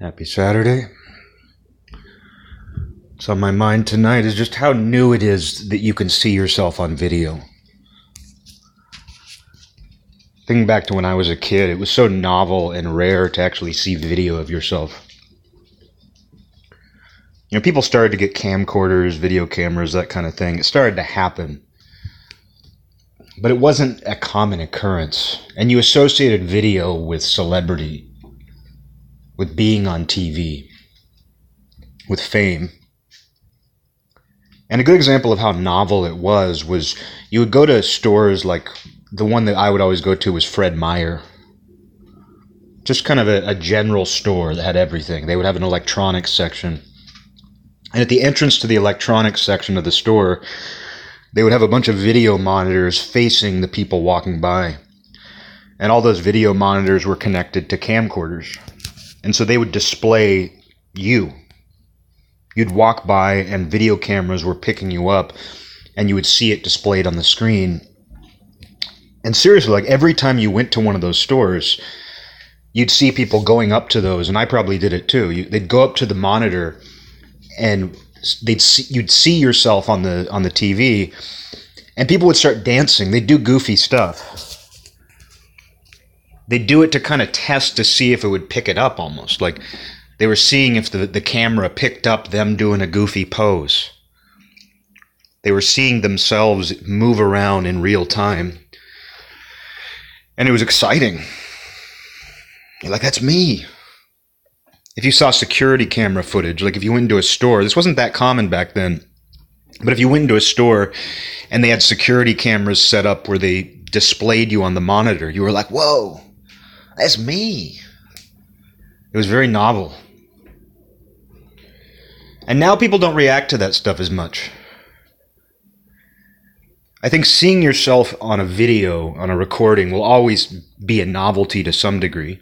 Happy Saturday. What's on my mind tonight is just how new it is that you can see yourself on video. Thinking back to when I was a kid, it was so novel and rare to actually see video of yourself. You know, people started to get camcorders, video cameras, that kind of thing. It started to happen. But it wasn't a common occurrence. And you associated video with celebrity with being on TV, with fame. And a good example of how novel it was was you would go to stores like the one that I would always go to was Fred Meyer. Just kind of a, a general store that had everything. They would have an electronics section. And at the entrance to the electronics section of the store, they would have a bunch of video monitors facing the people walking by. And all those video monitors were connected to camcorders. And so they would display you. You'd walk by and video cameras were picking you up and you would see it displayed on the screen. And seriously, like every time you went to one of those stores, you'd see people going up to those, and I probably did it too. You, they'd go up to the monitor, and they'd see, you'd see yourself on the on the TV, and people would start dancing. They'd do goofy stuff they do it to kind of test to see if it would pick it up almost. Like they were seeing if the, the camera picked up them doing a goofy pose. They were seeing themselves move around in real time. And it was exciting. You're like that's me. If you saw security camera footage like if you went into a store this wasn't that common back then but if you went into a store and they had security cameras set up where they displayed you on the monitor you were like whoa that's me. It was very novel. And now people don't react to that stuff as much. I think seeing yourself on a video, on a recording, will always be a novelty to some degree.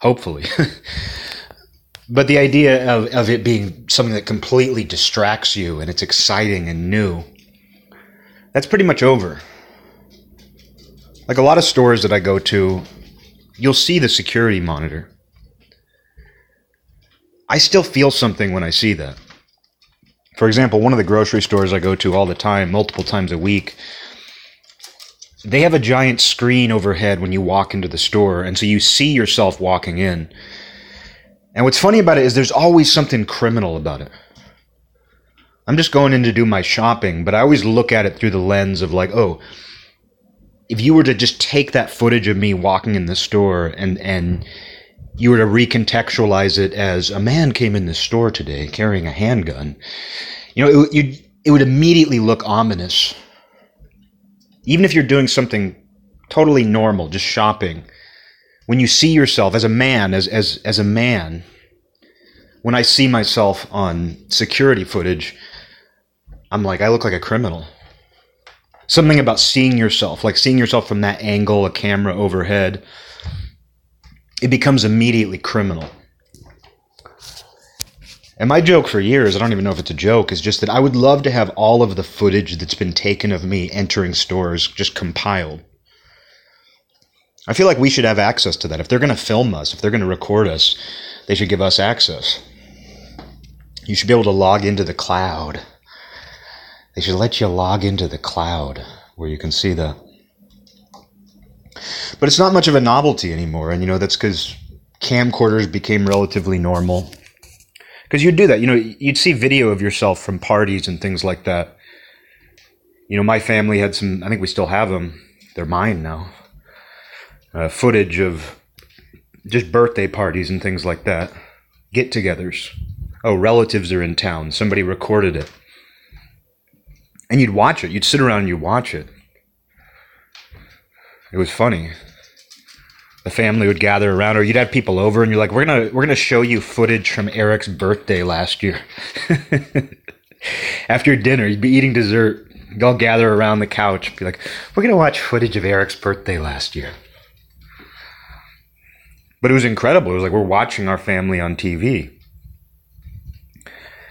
Hopefully. but the idea of, of it being something that completely distracts you and it's exciting and new, that's pretty much over. Like a lot of stores that I go to, you'll see the security monitor. I still feel something when I see that. For example, one of the grocery stores I go to all the time, multiple times a week, they have a giant screen overhead when you walk into the store, and so you see yourself walking in. And what's funny about it is there's always something criminal about it. I'm just going in to do my shopping, but I always look at it through the lens of like, oh, if you were to just take that footage of me walking in the store and and you were to recontextualize it as a man came in the store today carrying a handgun, you know, it, it would immediately look ominous. Even if you're doing something totally normal, just shopping, when you see yourself as a man, as as as a man, when I see myself on security footage, I'm like, I look like a criminal something about seeing yourself, like seeing yourself from that angle, a camera overhead, it becomes immediately criminal. And my joke for years, I don't even know if it's a joke, is just that I would love to have all of the footage that's been taken of me entering stores just compiled. I feel like we should have access to that. If they're going to film us, if they're going to record us, they should give us access. You should be able to log into the cloud they should let you log into the cloud where you can see the. But it's not much of a novelty anymore, and you know that's because camcorders became relatively normal. Because you'd do that, you know, you'd see video of yourself from parties and things like that. You know, my family had some. I think we still have them. They're mine now. Uh, footage of just birthday parties and things like that. Get-togethers. Oh, relatives are in town. Somebody recorded it and you'd watch it. You'd sit around and you'd watch it. It was funny. The family would gather around, or you'd have people over, and you're like, "We're gonna we're gonna show you footage from Eric's birthday last year." After dinner, you'd be eating dessert. You'd all gather around the couch, and be like, "We're gonna watch footage of Eric's birthday last year." But it was incredible. It was like we're watching our family on TV.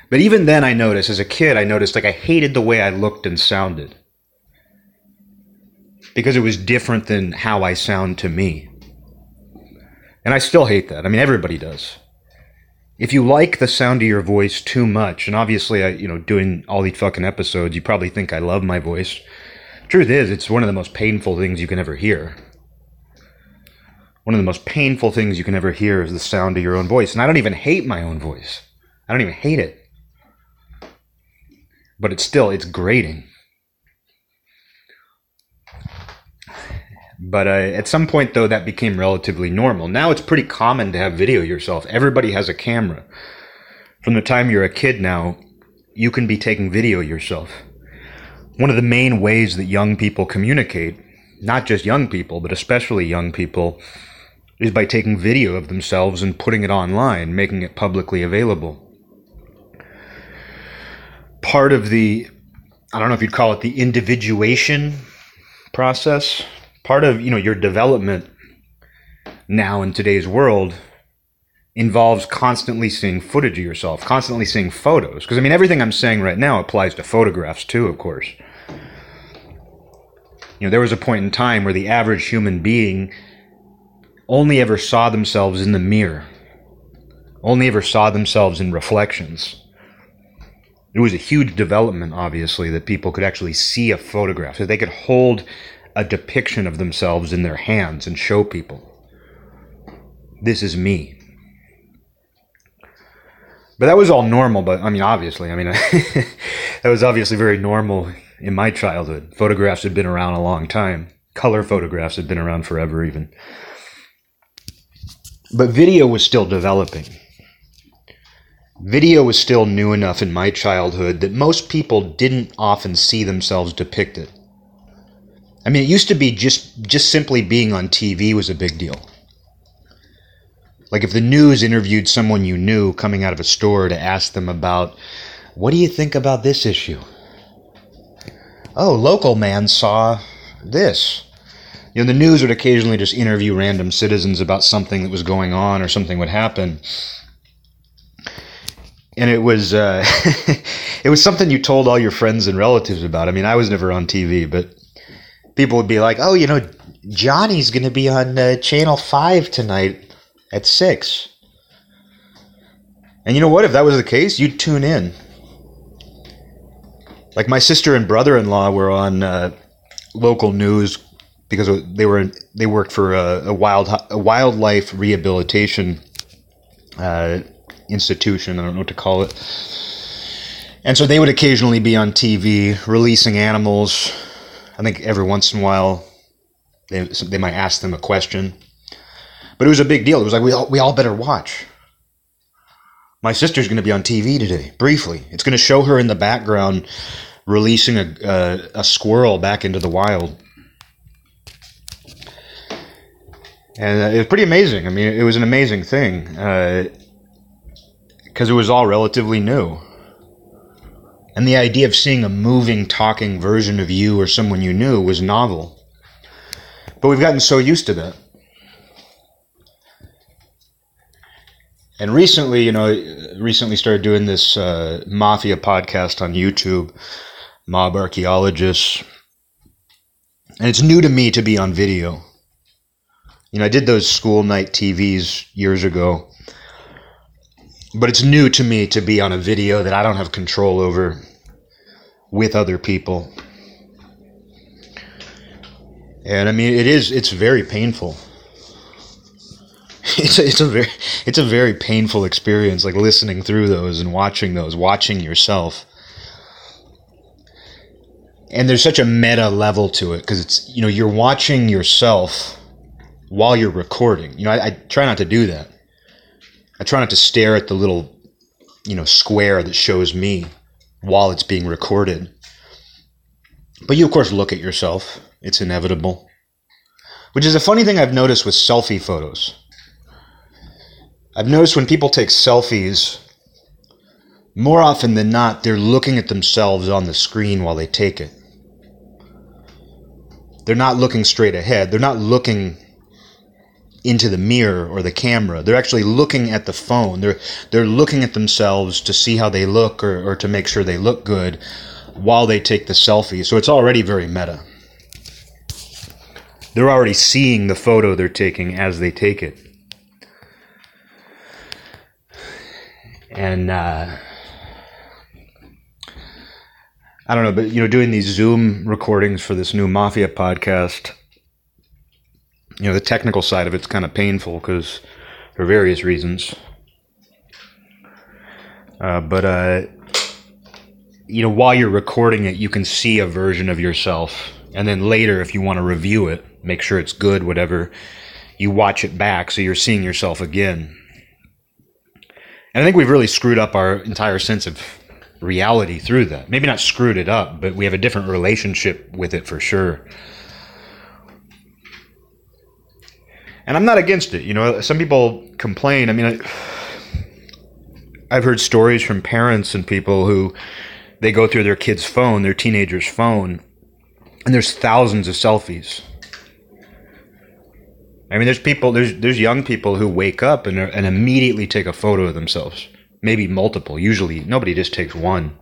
But even then, I noticed, as a kid, I noticed like I hated the way I looked and sounded. Because it was different than how I sound to me. And I still hate that. I mean, everybody does. If you like the sound of your voice too much, and obviously, I, you know, doing all these fucking episodes, you probably think I love my voice. Truth is, it's one of the most painful things you can ever hear. One of the most painful things you can ever hear is the sound of your own voice. And I don't even hate my own voice. I don't even hate it. But it's still, it's grating. But uh, at some point, though, that became relatively normal. Now it's pretty common to have video yourself. Everybody has a camera. From the time you're a kid now, you can be taking video yourself. One of the main ways that young people communicate, not just young people, but especially young people, is by taking video of themselves and putting it online, making it publicly available. Part of the, I don't know if you'd call it the individuation process, part of you know your development now in today's world involves constantly seeing footage of yourself, constantly seeing photos. Because I mean, everything I'm saying right now applies to photographs too, of course. You know, there was a point in time where the average human being only ever saw themselves in the mirror, only ever saw themselves in reflections. It was a huge development, obviously, that people could actually see a photograph, so they could hold a depiction of themselves in their hands and show people. This is me. But that was all normal, but I mean, obviously, I mean, that was obviously very normal in my childhood. Photographs had been around a long time. Color photographs had been around forever, even. But video was still developing. Video was still new enough in my childhood that most people didn't often see themselves depicted. I mean, it used to be just just simply being on TV was a big deal. Like if the news interviewed someone you knew coming out of a store to ask them about, what do you think about this issue? Oh, local man saw this. You know, the news would occasionally just interview random citizens about something that was going on or something would happen. And it was uh, it was something you told all your friends and relatives about. I mean, I was never on TV, but people would be like, "Oh, you know, Johnny's going to be on uh, Channel Five tonight at six. And you know what? If that was the case, you'd tune in. Like my sister and brother-in-law were on uh, local news because they were they worked for a, a wild a wildlife rehabilitation uh, institution. I don't know what to call it. And so they would occasionally be on TV releasing animals I think every once in a while they, they might ask them a question. But it was a big deal. It was like, we all, we all better watch. My sister's going to be on TV today, briefly. It's going to show her in the background releasing a, a, a squirrel back into the wild. And uh, it was pretty amazing. I mean, it was an amazing thing because it was all relatively new. And the idea of seeing a moving, talking version of you or someone you knew was novel. But we've gotten so used to that. And recently, you know, recently started doing this uh, mafia podcast on YouTube, Mob Archaeologists. And it's new to me to be on video. You know, I did those school night TVs years ago. But it's new to me to be on a video that I don't have control over with other people. And I mean, it is, it's very painful. It's a, it's a very, it's a very painful experience, like listening through those and watching those, watching yourself. And there's such a meta level to it because it's, you know, you're watching yourself while you're recording. You know, I, I try not to do that. I try not to stare at the little, you know, square that shows me while it's being recorded. But you, of course, look at yourself. It's inevitable. Which is a funny thing I've noticed with selfie photos. I've noticed when people take selfies, more often than not, they're looking at themselves on the screen while they take it. They're not looking straight ahead. They're not looking into the mirror or the camera. They're actually looking at the phone. They're they're looking at themselves to see how they look or, or to make sure they look good while they take the selfie. So it's already very meta. They're already seeing the photo they're taking as they take it. And uh, I don't know, but you know, doing these Zoom recordings for this new Mafia podcast you know, the technical side of it's kind of painful because for various reasons. Uh, but uh, you know, while you're recording it, you can see a version of yourself, and then later, if you want to review it, make sure it's good, whatever. You watch it back, so you're seeing yourself again. And I think we've really screwed up our entire sense of reality through that. Maybe not screwed it up, but we have a different relationship with it for sure. And I'm not against it. You know, some people complain. I mean, I, I've heard stories from parents and people who they go through their kid's phone, their teenager's phone, and there's thousands of selfies. I mean, there's people, there's there's young people who wake up and and immediately take a photo of themselves, maybe multiple. Usually, nobody just takes one.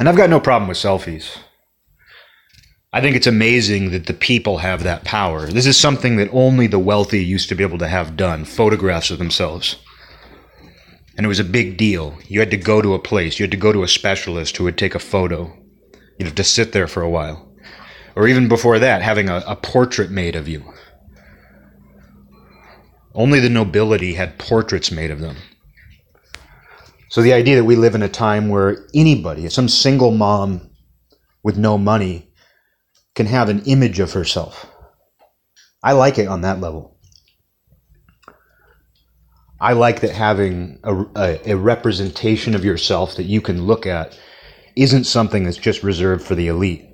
And I've got no problem with selfies. I think it's amazing that the people have that power. This is something that only the wealthy used to be able to have done photographs of themselves. And it was a big deal. You had to go to a place, you had to go to a specialist who would take a photo. You'd have to sit there for a while or even before that, having a, a portrait made of you. Only the nobility had portraits made of them. So the idea that we live in a time where anybody, some single mom with no money, can have an image of herself. I like it on that level. I like that having a, a, a, representation of yourself that you can look at isn't something that's just reserved for the elite.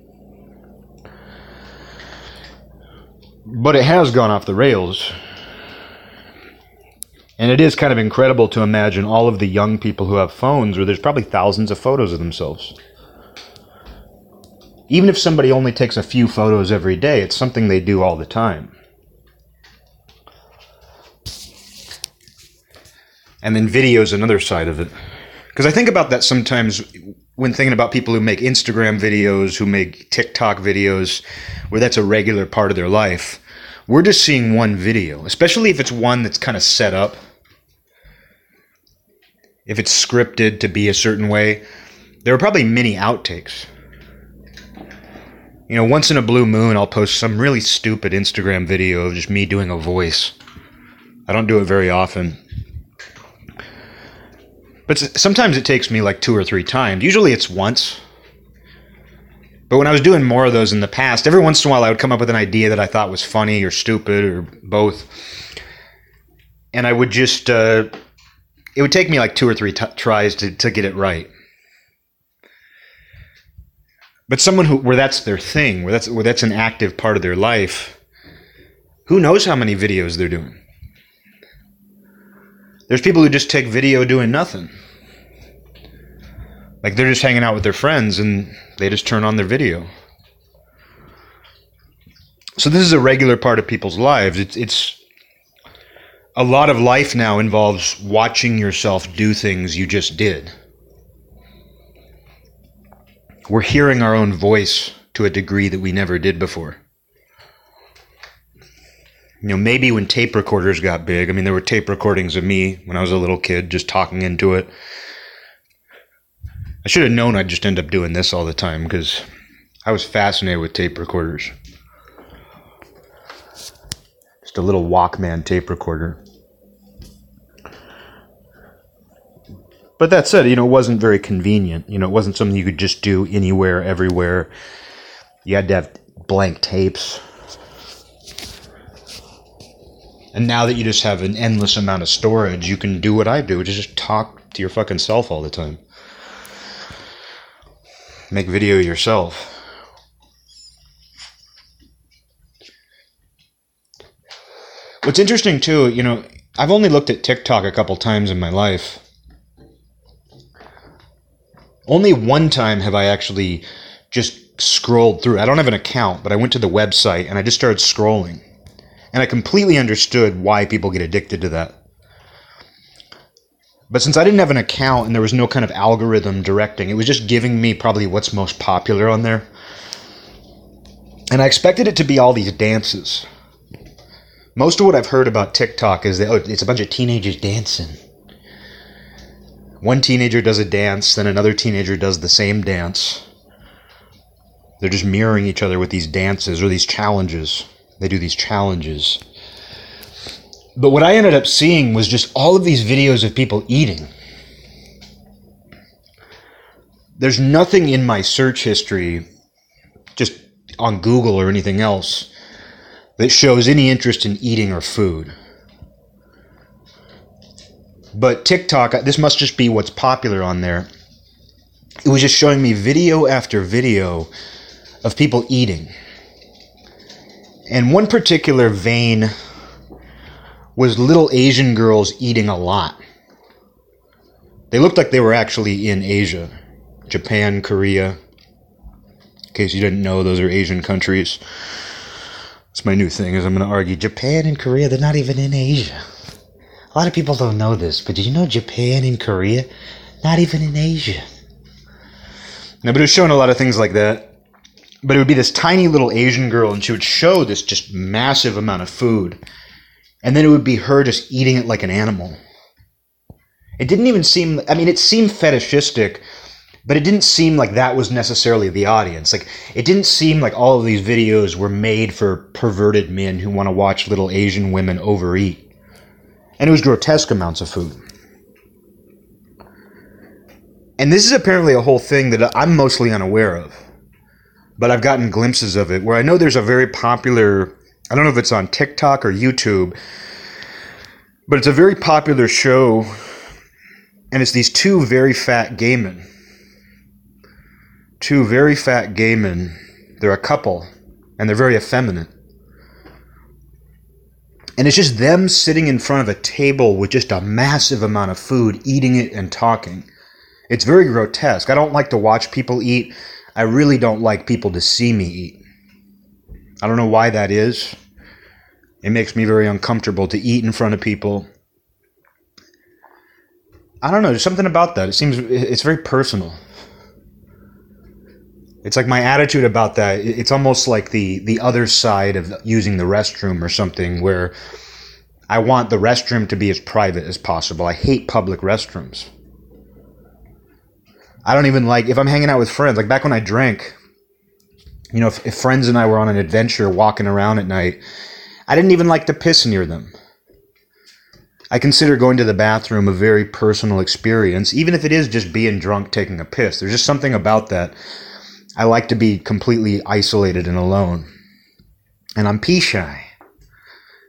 but it has gone off the rails. And it is kind of incredible to imagine all of the young people who have phones where there's probably thousands of photos of themselves. Even if somebody only takes a few photos every day, it's something they do all the time. And then video is another side of it. Because I think about that sometimes when thinking about people who make Instagram videos, who make TikTok videos, where that's a regular part of their life, we're just seeing one video, especially if it's one that's kind of set up. If it's scripted to be a certain way, there are probably many outtakes. You know, once in a blue moon, I'll post some really stupid Instagram video of just me doing a voice. I don't do it very often. But sometimes it takes me like two or three times. Usually it's once. But when I was doing more of those in the past, every once in a while I would come up with an idea that I thought was funny or stupid or both. And I would just, uh, it would take me like two or three t- tries to, to get it right. But someone who, where that's their thing, where that's, where that's an active part of their life, who knows how many videos they're doing? There's people who just take video doing nothing. Like they're just hanging out with their friends and they just turn on their video. So this is a regular part of people's lives. It's it's a lot of life now involves watching yourself do things you just did. We're hearing our own voice to a degree that we never did before you know, maybe when tape recorders got big, I mean, there were tape recordings of me when I was a little kid just talking into it. I should have known I'd just end up doing this all the time because I was fascinated with tape recorders. Just a little Walkman tape recorder. But that said, you know, it wasn't very convenient. You know, it wasn't something you could just do anywhere, everywhere. You had to have blank tapes and now that you just have an endless amount of storage, you can do what I do, which is just talk to your fucking self all the time. Make video yourself. What's interesting too, you know, I've only looked at TikTok a couple times in my life. Only one time have I actually just scrolled through. I don't have an account, but I went to the website and I just started scrolling. And I completely understood why people get addicted to that. But since I didn't have an account and there was no kind of algorithm directing, it was just giving me probably what's most popular on there. And I expected it to be all these dances. Most of what I've heard about TikTok is that oh, it's a bunch of teenagers dancing. One teenager does a dance, then another teenager does the same dance. They're just mirroring each other with these dances or these challenges. They do these challenges. But what I ended up seeing was just all of these videos of people eating. There's nothing in my search history, just on Google or anything else, that shows any interest in eating or food. But TikTok, uh, this must just be what's popular on there. It was just showing me video after video of people eating. And one particular vein was little Asian girls eating a lot. They looked like they were actually in Asia Japan, Korea. In case you didn't know, those are Asian countries. It's my new thing is I'm going to argue Japan and Korea, they're not even in Asia. A lot of people don't know this, but did you know Japan and Korea, not even in Asia? No, but it was showing a lot of things like that. But it would be this tiny little Asian girl, and she would show this just massive amount of food. And then it would be her just eating it like an animal. It didn't even seem, I mean, it seemed fetishistic, but it didn't seem like that was necessarily the audience. Like it didn't seem like all of these videos were made for perverted men who want to watch little Asian women overeat. And it was grotesque amounts of food. And this is apparently a whole thing that I'm mostly unaware of. But I've gotten glimpses of it where I know there's a very popular I don't know if it's on TikTok or YouTube, but it's a very popular show and it's these two very fat gay men two very fat gay men. They're a couple, and they're very effeminate. And it's just them sitting in front of a table with just a massive amount of food, eating it and talking. It's very grotesque. I don't like to watch people eat. I really don't like people to see me eat. I don't know why that is. It makes me very uncomfortable to eat in front of people. I don't know, there's something about that. It seems it's very personal. It's like my attitude about that. It's almost like the the other side of using the restroom or something, where I want the restroom to be as private as possible. I hate public restrooms. I don't even like if I'm hanging out with friends. Like back when I drank, you know, if, if friends and I were on an adventure walking around at night, I didn't even like to piss near them. I consider going to the bathroom a very personal experience, even if it is just being drunk taking a piss. There's just something about that I like to be completely isolated and alone. And I'm pee shy.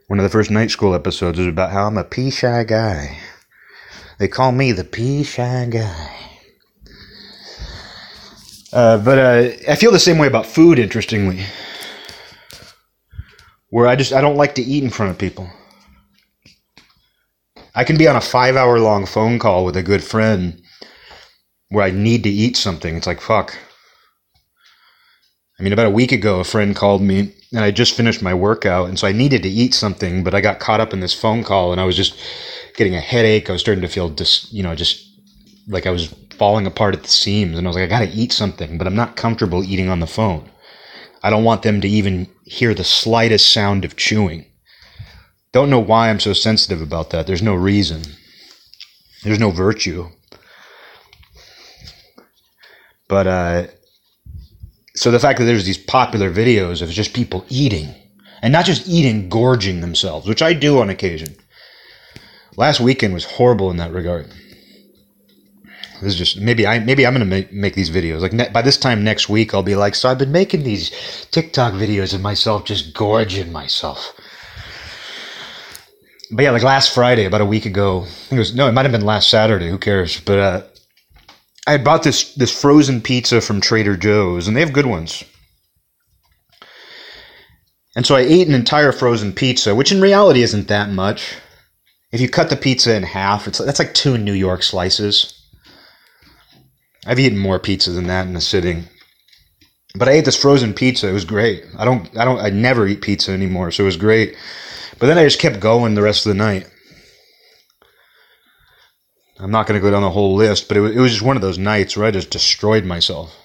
One of the first night school episodes is about how I'm a pee shy guy. They call me the pee shy guy. Uh, but uh, I feel the same way about food, interestingly. Where I just I don't like to eat in front of people. I can be on a five hour long phone call with a good friend where I need to eat something. It's like fuck. I mean, about a week ago, a friend called me and I just finished my workout. And so I needed to eat something, but I got caught up in this phone call and I was just getting a headache. I was starting to feel just, you know, just like I was falling apart at the seams. And I was like, I got to eat something, but I'm not comfortable eating on the phone. I don't want them to even hear the slightest sound of chewing. Don't know why I'm so sensitive about that. There's no reason. There's no virtue. But uh, so the fact that there's these popular videos of just people eating and not just eating, gorging themselves, which I do on occasion. Last weekend was horrible in that regard. This is just maybe I maybe I'm gonna make, make these videos like ne- by this time next week I'll be like so I've been making these TikTok videos of myself just gorging myself. But yeah, like last Friday, about a week ago, it was no, it might have been last Saturday. Who cares? But uh, I bought this this frozen pizza from Trader Joe's, and they have good ones. And so I ate an entire frozen pizza, which in reality isn't that much. If you cut the pizza in half, it's that's like two New York slices. I've eaten more pizza than that in a sitting. But I ate this frozen pizza. It was great. I don't I don't I never eat pizza anymore, so it was great. But then I just kept going the rest of the night. I'm not going to go down the whole list, but it was, it was just one of those nights where I just destroyed myself.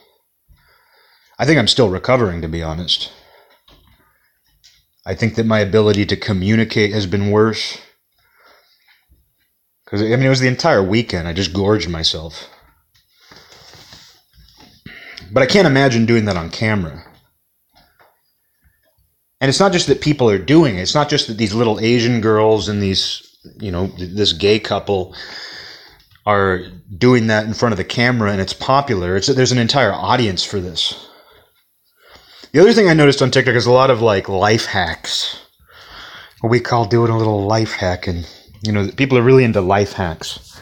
I think I'm still recovering, to be honest. I think that my ability to communicate has been worse. Because, I mean, it was the entire weekend. I just gorged myself. But I can't imagine doing that on camera. And it's not just that people are doing it. It's not just that these little Asian girls and these, you know, this gay couple are doing that in front of the camera and it's popular. It's there's an entire audience for this. The other thing I noticed on TikTok is a lot of like life hacks. What we call doing a little life hack and you know, people are really into life hacks.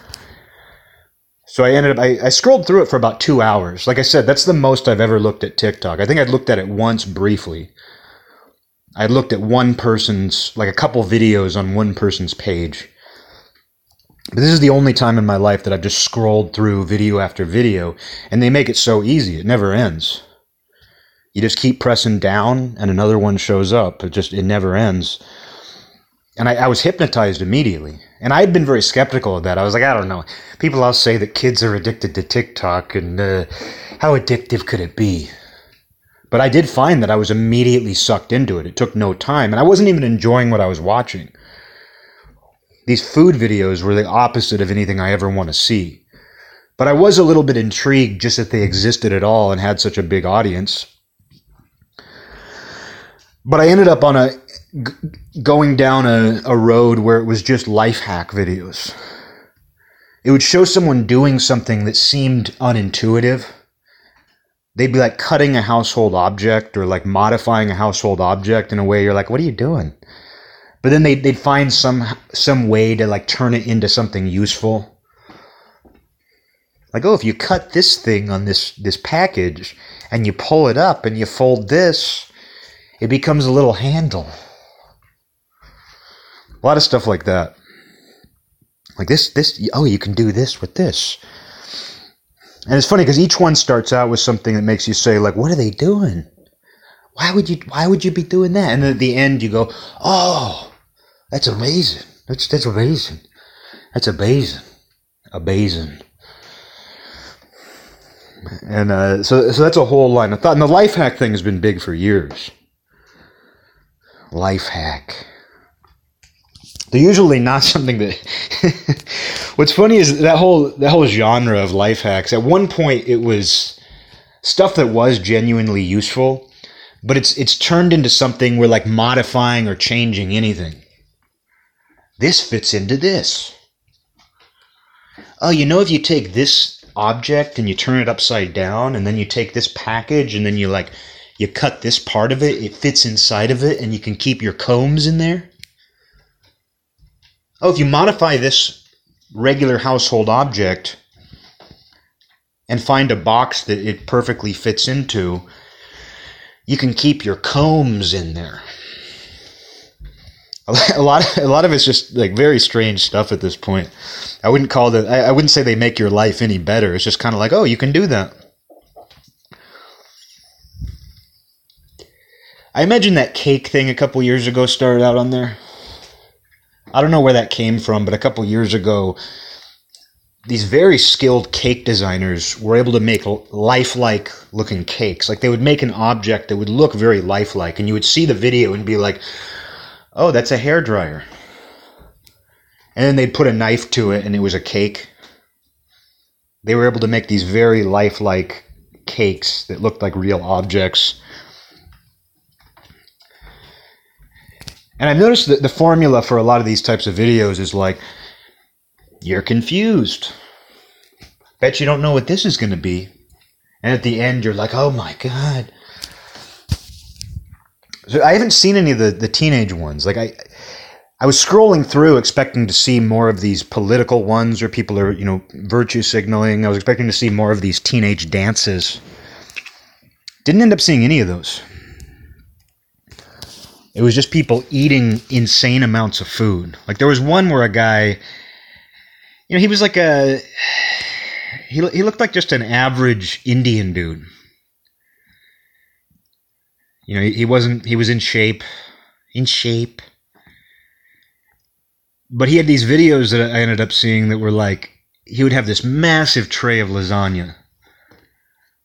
So I ended up, I, I, scrolled through it for about two hours. Like I said, that's the most I've ever looked at TikTok. I think I'd looked at it once briefly. I looked at one person's, like a couple videos on one person's page. But this is the only time in my life that I've just scrolled through video after video, and they make it so easy. It never ends. You just keep pressing down, and another one shows up. It just, it never ends. And I, I was hypnotized immediately. And I had been very skeptical of that. I was like, I don't know. People all say that kids are addicted to TikTok, and uh, how addictive could it be? But I did find that I was immediately sucked into it. It took no time, and I wasn't even enjoying what I was watching. These food videos were the opposite of anything I ever want to see. But I was a little bit intrigued just that they existed at all and had such a big audience. But I ended up on a going down a, a road where it was just life hack videos. It would show someone doing something that seemed unintuitive. They'd be like cutting a household object or like modifying a household object in a way you're like, what are you doing? But then they'd, they'd find some some way to like turn it into something useful. Like, oh, if you cut this thing on this this package and you pull it up and you fold this, it becomes a little handle. A lot of stuff like that. Like this, this, oh, you can do this with this. And it's funny because each one starts out with something that makes you say, like, what are they doing? Why would you, why would you be doing that? And then at the end you go, oh, that's amazing. That's, that's amazing. That's amazing. Amazing. And uh, so, so that's a whole line of thought. And the life hack thing has been big for years. Life hack. They're usually not something that. What's funny is that whole that whole genre of life hacks. At one point, it was stuff that was genuinely useful, but it's it's turned into something where like modifying or changing anything. This fits into this. Oh, you know, if you take this object and you turn it upside down, and then you take this package and then you like you cut this part of it, it fits inside of it, and you can keep your combs in there oh, if you modify this regular household object and find a box that it perfectly fits into, you can keep your combs in there. A lot, a lot of it's just like very strange stuff at this point. I wouldn't call it. I wouldn't say they make your life any better. It's just kind of like, oh, you can do that. I imagine that cake thing a couple years ago started out on there. I don't know where that came from, but a couple years ago, these very skilled cake designers were able to make lifelike looking cakes. Like they would make an object that would look very lifelike, and you would see the video and be like, "Oh, that's a hair dryer." And then they'd put a knife to it, and it was a cake. They were able to make these very lifelike cakes that looked like real objects And I've noticed that the formula for a lot of these types of videos is like, you're confused. Bet you don't know what this is going to be. And at the end, you're like, oh my God. I haven't seen any of the, the teenage ones. Like, I. I was scrolling through expecting to see more of these political ones where people are, you know, virtue signaling. I was expecting to see more of these teenage dances. Didn't end up seeing any of those. It was just people eating insane amounts of food. Like there was one where a guy, you know, he was like a, he, he looked like just an average Indian dude. You know, he, he wasn't, he was in shape, in shape. But he had these videos that I ended up seeing that were like, he would have this massive tray of lasagna.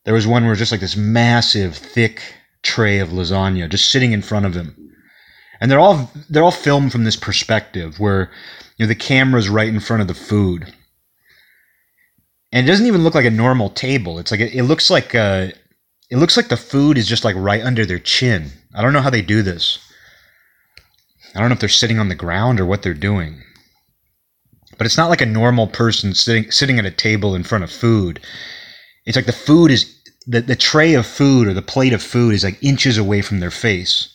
There was one where just like this massive, thick tray of lasagna just sitting in front of him and they're all they're all filmed from this perspective where you know the camera's right in front of the food and it doesn't even look like a normal table it's like it, it looks like uh it looks like the food is just like right under their chin. I don't know how they do this. I don't know if they're sitting on the ground or what they're doing. But it's not like a normal person sitting sitting at a table in front of food. It's like the food is the, the tray of food or the plate of food is like inches away from their face.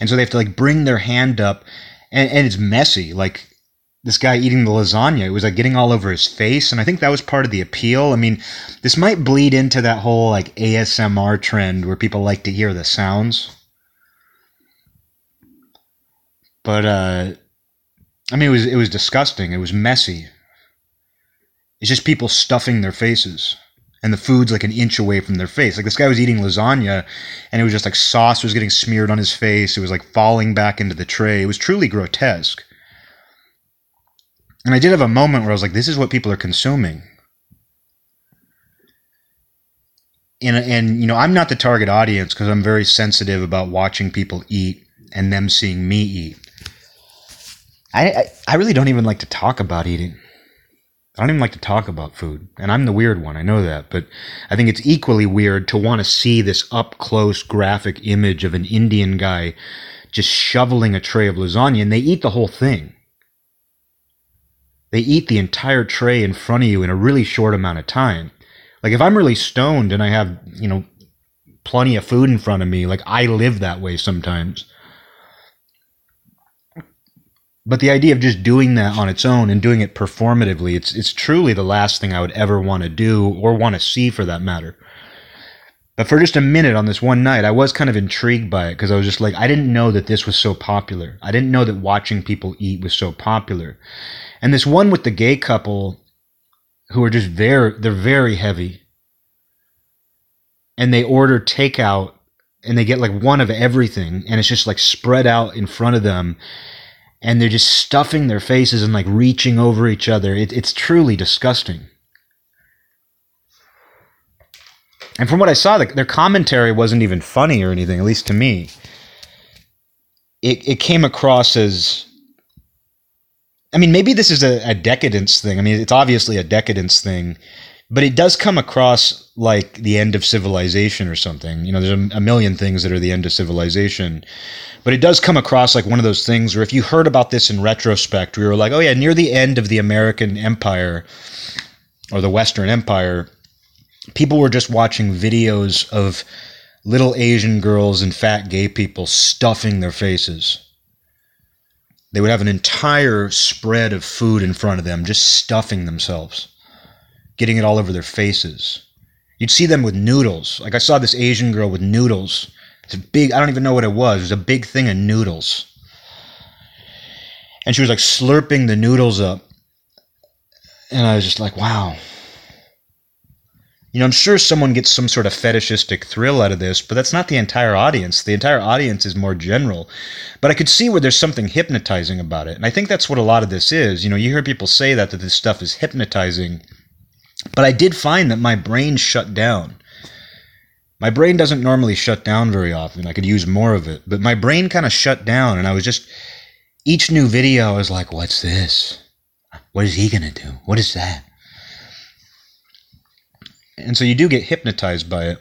And so they have to like bring their hand up and, and it's messy. Like this guy eating the lasagna it was like getting all over his face and i think that was part of the appeal i mean this might bleed into that whole like asmr trend where people like to hear the sounds but uh i mean it was it was disgusting it was messy it's just people stuffing their faces and the food's like an inch away from their face. Like this guy was eating lasagna and it was just like sauce was getting smeared on his face. It was like falling back into the tray. It was truly grotesque. And I did have a moment where I was like, this is what people are consuming. And, and you know, I'm not the target audience because I'm very sensitive about watching people eat and them seeing me eat. I, I, I really don't even like to talk about eating. I don't even like to talk about food. And I'm the weird one, I know that. But I think it's equally weird to want to see this up close graphic image of an Indian guy just shoveling a tray of lasagna, and they eat the whole thing. They eat the entire tray in front of you in a really short amount of time. Like if I'm really stoned and I have, you know, plenty of food in front of me, like I live that way sometimes. But the idea of just doing that on its own and doing it performatively, it's it's truly the last thing I would ever want to do or want to see for that matter. But for just a minute on this one night, I was kind of intrigued by it because I was just like, I didn't know that this was so popular. I didn't know that watching people eat was so popular. And this one with the gay couple who are just very, they're very heavy. And they order takeout and they get like one of everything and it's just like spread out in front of them and they're just stuffing their faces and like reaching over each other. It, it's truly disgusting. And from what I saw, the, their commentary wasn't even funny or anything, at least to me. It, it came across as. I mean, maybe this is a, a decadence thing. I mean, it's obviously a decadence thing, but it does come across like the end of civilization or something. You know, there's a, a million things that are the end of civilization. But it does come across like one of those things where if you heard about this in retrospect, we were like, oh, yeah, near the end of the American Empire or the Western Empire, people were just watching videos of little Asian girls and fat gay people stuffing their faces. They would have an entire spread of food in front of them, just stuffing themselves, getting it all over their faces. You'd see them with noodles. Like I saw this Asian girl with noodles it's a big, I don't even know what it was. It was a big thing of noodles. And she was like slurping the noodles up. And I was just like, wow. You know, I'm sure someone gets some sort of fetishistic thrill out of this, but that's not the entire audience. The entire audience is more general. But I could see where there's something hypnotizing about it. And I think that's what a lot of this is. You know, you hear people say that, that this stuff is hypnotizing. But I did find that my brain shut down. My brain doesn't normally shut down very often. I could use more of it, but my brain kind of shut down, and I was just each new video. I was like, "What's this? What is he gonna do? What is that?" And so you do get hypnotized by it.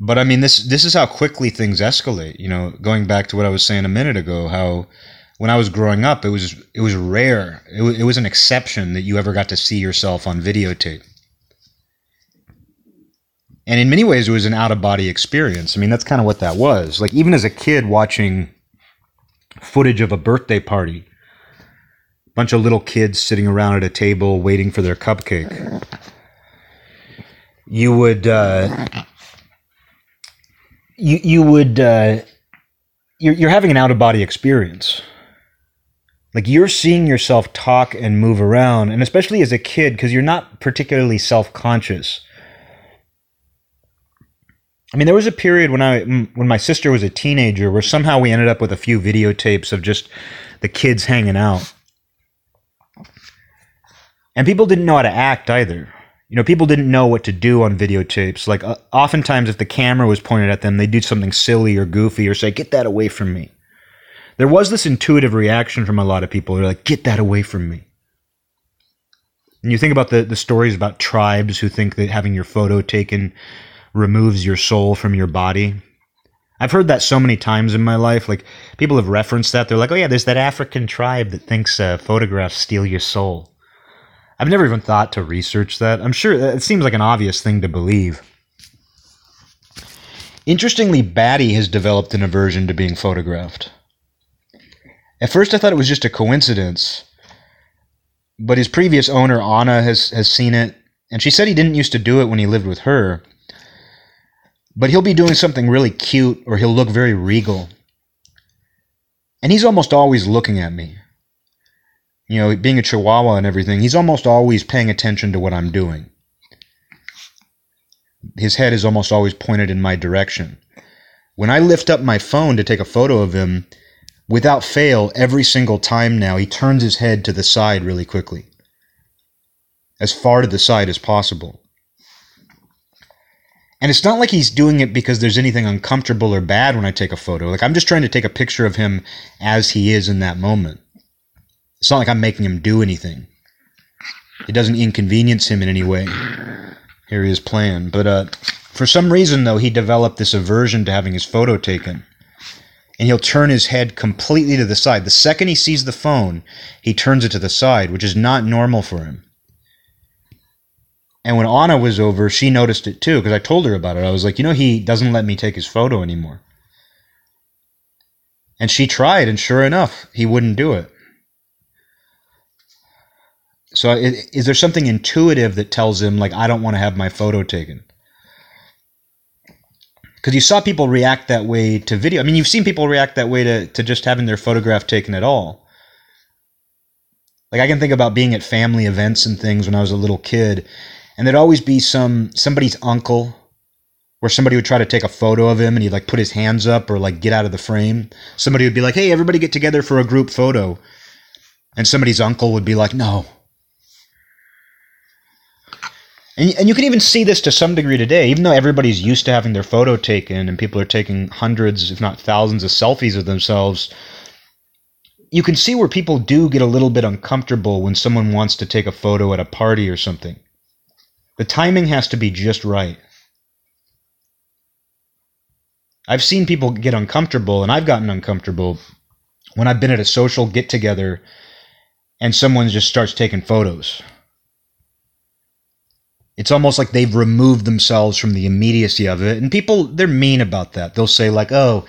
But I mean, this this is how quickly things escalate. You know, going back to what I was saying a minute ago, how when I was growing up, it was it was rare. It was, it was an exception that you ever got to see yourself on videotape. And in many ways, it was an out of body experience. I mean, that's kind of what that was. Like, even as a kid watching footage of a birthday party, bunch of little kids sitting around at a table waiting for their cupcake, you would, uh, you, you would, uh, you're, you're having an out of body experience. Like you're seeing yourself talk and move around, and especially as a kid, because you're not particularly self conscious I mean, there was a period when I when my sister was a teenager where somehow we ended up with a few videotapes of just the kids hanging out. And people didn't know how to act either. You know, people didn't know what to do on videotapes. Like, uh, oftentimes, if the camera was pointed at them, they'd do something silly or goofy or say, Get that away from me. There was this intuitive reaction from a lot of people. They're like, Get that away from me. And you think about the, the stories about tribes who think that having your photo taken removes your soul from your body. I've heard that so many times in my life. Like people have referenced that. They're like, "Oh yeah, there's that African tribe that thinks uh, photographs steal your soul." I've never even thought to research that. I'm sure it seems like an obvious thing to believe. Interestingly, Batty has developed an aversion to being photographed. At first, I thought it was just a coincidence, but his previous owner, Anna, has, has seen it, and she said he didn't used to do it when he lived with her. But he'll be doing something really cute, or he'll look very regal. And he's almost always looking at me. You know, being a chihuahua and everything, he's almost always paying attention to what I'm doing. His head is almost always pointed in my direction. When I lift up my phone to take a photo of him, Without fail, every single time now, he turns his head to the side really quickly. As far to the side as possible. And it's not like he's doing it because there's anything uncomfortable or bad when I take a photo. Like, I'm just trying to take a picture of him as he is in that moment. It's not like I'm making him do anything. It doesn't inconvenience him in any way. Here he is. But uh, for some reason, though, he developed this aversion to having his photo taken and he'll turn his head completely to the side. The second he sees the phone, he turns it to the side, which is not normal for him. And when Anna was over, she noticed it too, because I told her about it. I was like, you know, he doesn't let me take his photo anymore. And she tried, and sure enough, he wouldn't do it. So, is there something intuitive that tells him, like, I don't want to have my photo taken? because you saw people react that way to video. I mean, you've seen people react that way to, to just having their photograph taken at all. Like I can think about being at family events and things when I was a little kid, and there'd always be some somebody's uncle where somebody would try to take a photo of him and he'd like put his hands up or like get out of the frame. Somebody would be like, "Hey, everybody get together for a group photo." And somebody's uncle would be like, "No, and, and you can even see this to some degree today, even though everybody's used to having their photo taken and people are taking hundreds, if not thousands, of selfies of themselves. You can see where people do get a little bit uncomfortable when someone wants to take a photo at a party or something. The timing has to be just right. I've seen people get uncomfortable, and I've gotten uncomfortable when I've been at a social get together and someone just starts taking photos. It's almost like they've removed themselves from the immediacy of it. And people, they're mean about that. They'll say, like, oh,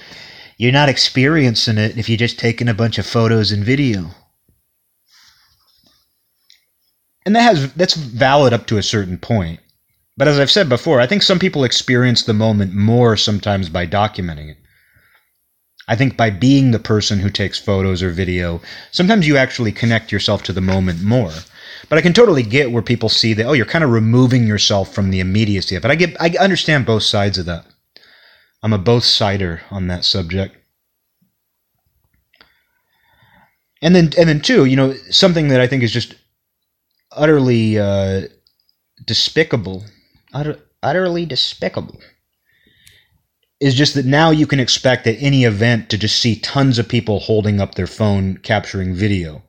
you're not experiencing it if you're just taking a bunch of photos and video. And that has that's valid up to a certain point. But as I've said before, I think some people experience the moment more sometimes by documenting it. I think by being the person who takes photos or video, sometimes you actually connect yourself to the moment more. But I can totally get where people see that, oh, you're kind of removing yourself from the immediacy of it. I get, I understand both sides of that. I'm a both sider on that subject. And then, and then too, you know, something that I think is just utterly uh, despicable, utter, utterly despicable, is just that now you can expect at any event to just see tons of people holding up their phone capturing video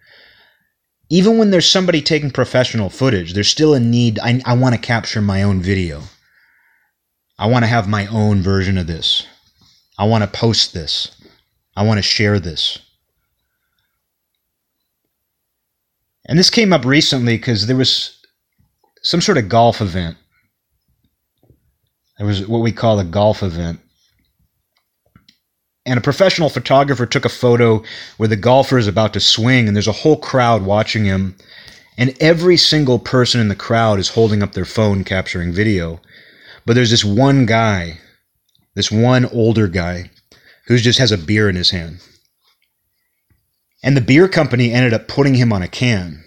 even when there's somebody taking professional footage, there's still a need. I, I want to capture my own video. I want to have my own version of this. I want to post this. I want to share this. And this came up recently because there was some sort of golf event. There was what we call a golf event and a professional photographer took a photo where the golfer is about to swing and there's a whole crowd watching him. And every single person in the crowd is holding up their phone capturing video. But there's this one guy this one older guy who just has a beer in his hand. And the beer company ended up putting him on a can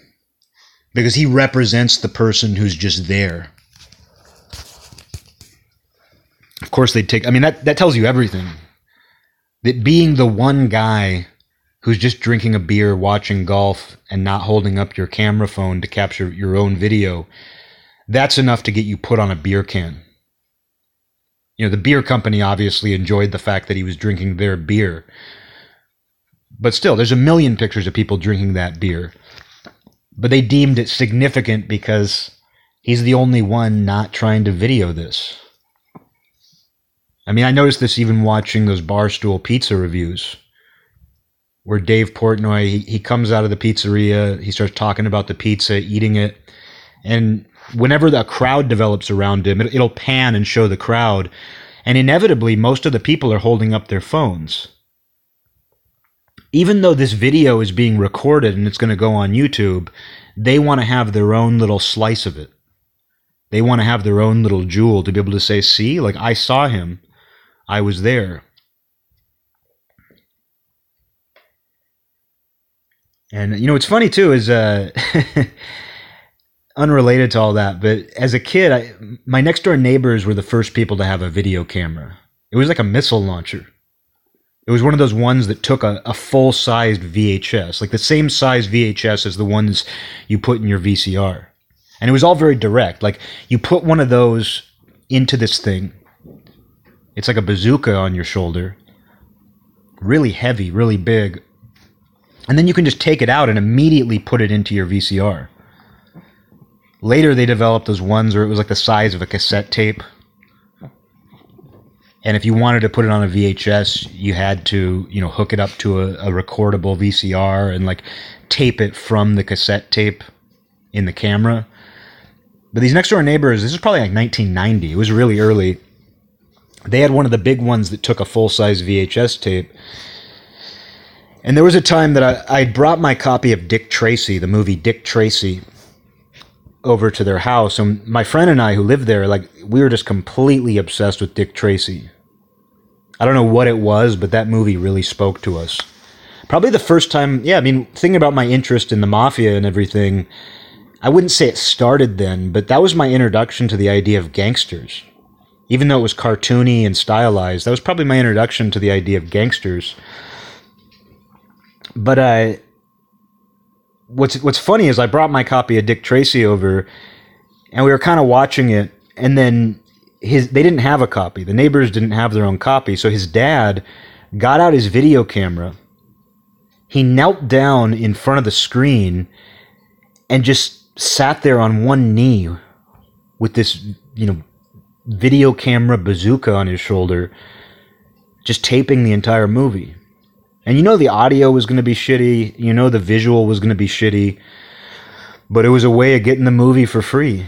because he represents the person who's just there. Of course they'd take i mean that, that tells you everything that being the one guy who's just drinking a beer, watching golf, and not holding up your camera phone to capture your own video, that's enough to get you put on a beer can. You know, the beer company obviously enjoyed the fact that he was drinking their beer. But still, there's a million pictures of people drinking that beer. But they deemed it significant because he's the only one not trying to video this. I mean, I noticed this even watching those Barstool pizza reviews where Dave Portnoy, he, he comes out of the pizzeria, he starts talking about the pizza, eating it. And whenever the crowd develops around him, it, it'll pan and show the crowd. And inevitably, most of the people are holding up their phones. Even though this video is being recorded and it's going to go on YouTube, they want to have their own little slice of it. They want to have their own little jewel to be able to say, see, like I saw him. I was there. And you know what's funny too is uh unrelated to all that, but as a kid, I, my next door neighbors were the first people to have a video camera. It was like a missile launcher. It was one of those ones that took a, a full sized VHS, like the same size VHS as the ones you put in your VCR. And it was all very direct. Like you put one of those into this thing, it's like a bazooka on your shoulder, really heavy, really big. And then you can just take it out and immediately put it into your VCR. Later, they developed those ones where it was like the size of a cassette tape. And if you wanted to put it on a VHS, you had to, you know, hook it up to a, a recordable VCR and like tape it from the cassette tape in the camera. But these next door neighbors, this is probably like 1990. It was really early. They had one of the big ones that took a full size VHS tape. And there was a time that I, I brought my copy of Dick Tracy, the movie Dick Tracy, over to their house and my friend and I who lived there like we were just completely obsessed with Dick Tracy. I don't know what it was, but that movie really spoke to us. Probably the first time, yeah, I mean, thinking about my interest in the mafia and everything, I wouldn't say it started then, but that was my introduction to the idea of gangsters. Even though it was cartoony and stylized, that was probably my introduction to the idea of gangsters. But uh, what's what's funny is I brought my copy of Dick Tracy over, and we were kind of watching it, and then his they didn't have a copy. The neighbors didn't have their own copy, so his dad got out his video camera. He knelt down in front of the screen and just sat there on one knee with this, you know, video camera bazooka on his shoulder, just taping the entire movie. And you know the audio was going to be shitty, you know the visual was going to be shitty, but it was a way of getting the movie for free.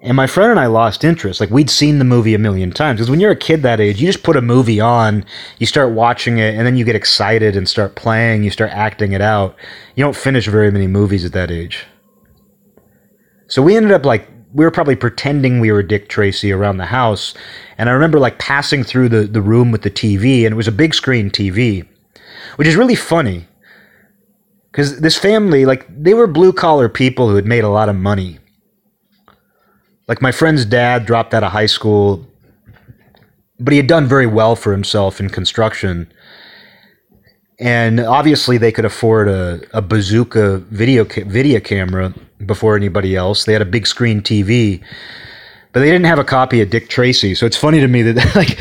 And my friend and I lost interest. Like we'd seen the movie a million times. Because when you're a kid that age, you just put a movie on, you start watching it, and then you get excited and start playing, you start acting it out. You don't finish very many movies at that age. So we ended up like we were probably pretending we were Dick Tracy around the house. And I remember like passing through the, the room with the TV, and it was a big screen TV, which is really funny. Because this family, like, they were blue collar people who had made a lot of money. Like, my friend's dad dropped out of high school, but he had done very well for himself in construction. And obviously, they could afford a, a bazooka video, ca- video camera before anybody else. They had a big screen TV, but they didn't have a copy of Dick Tracy. So it's funny to me that like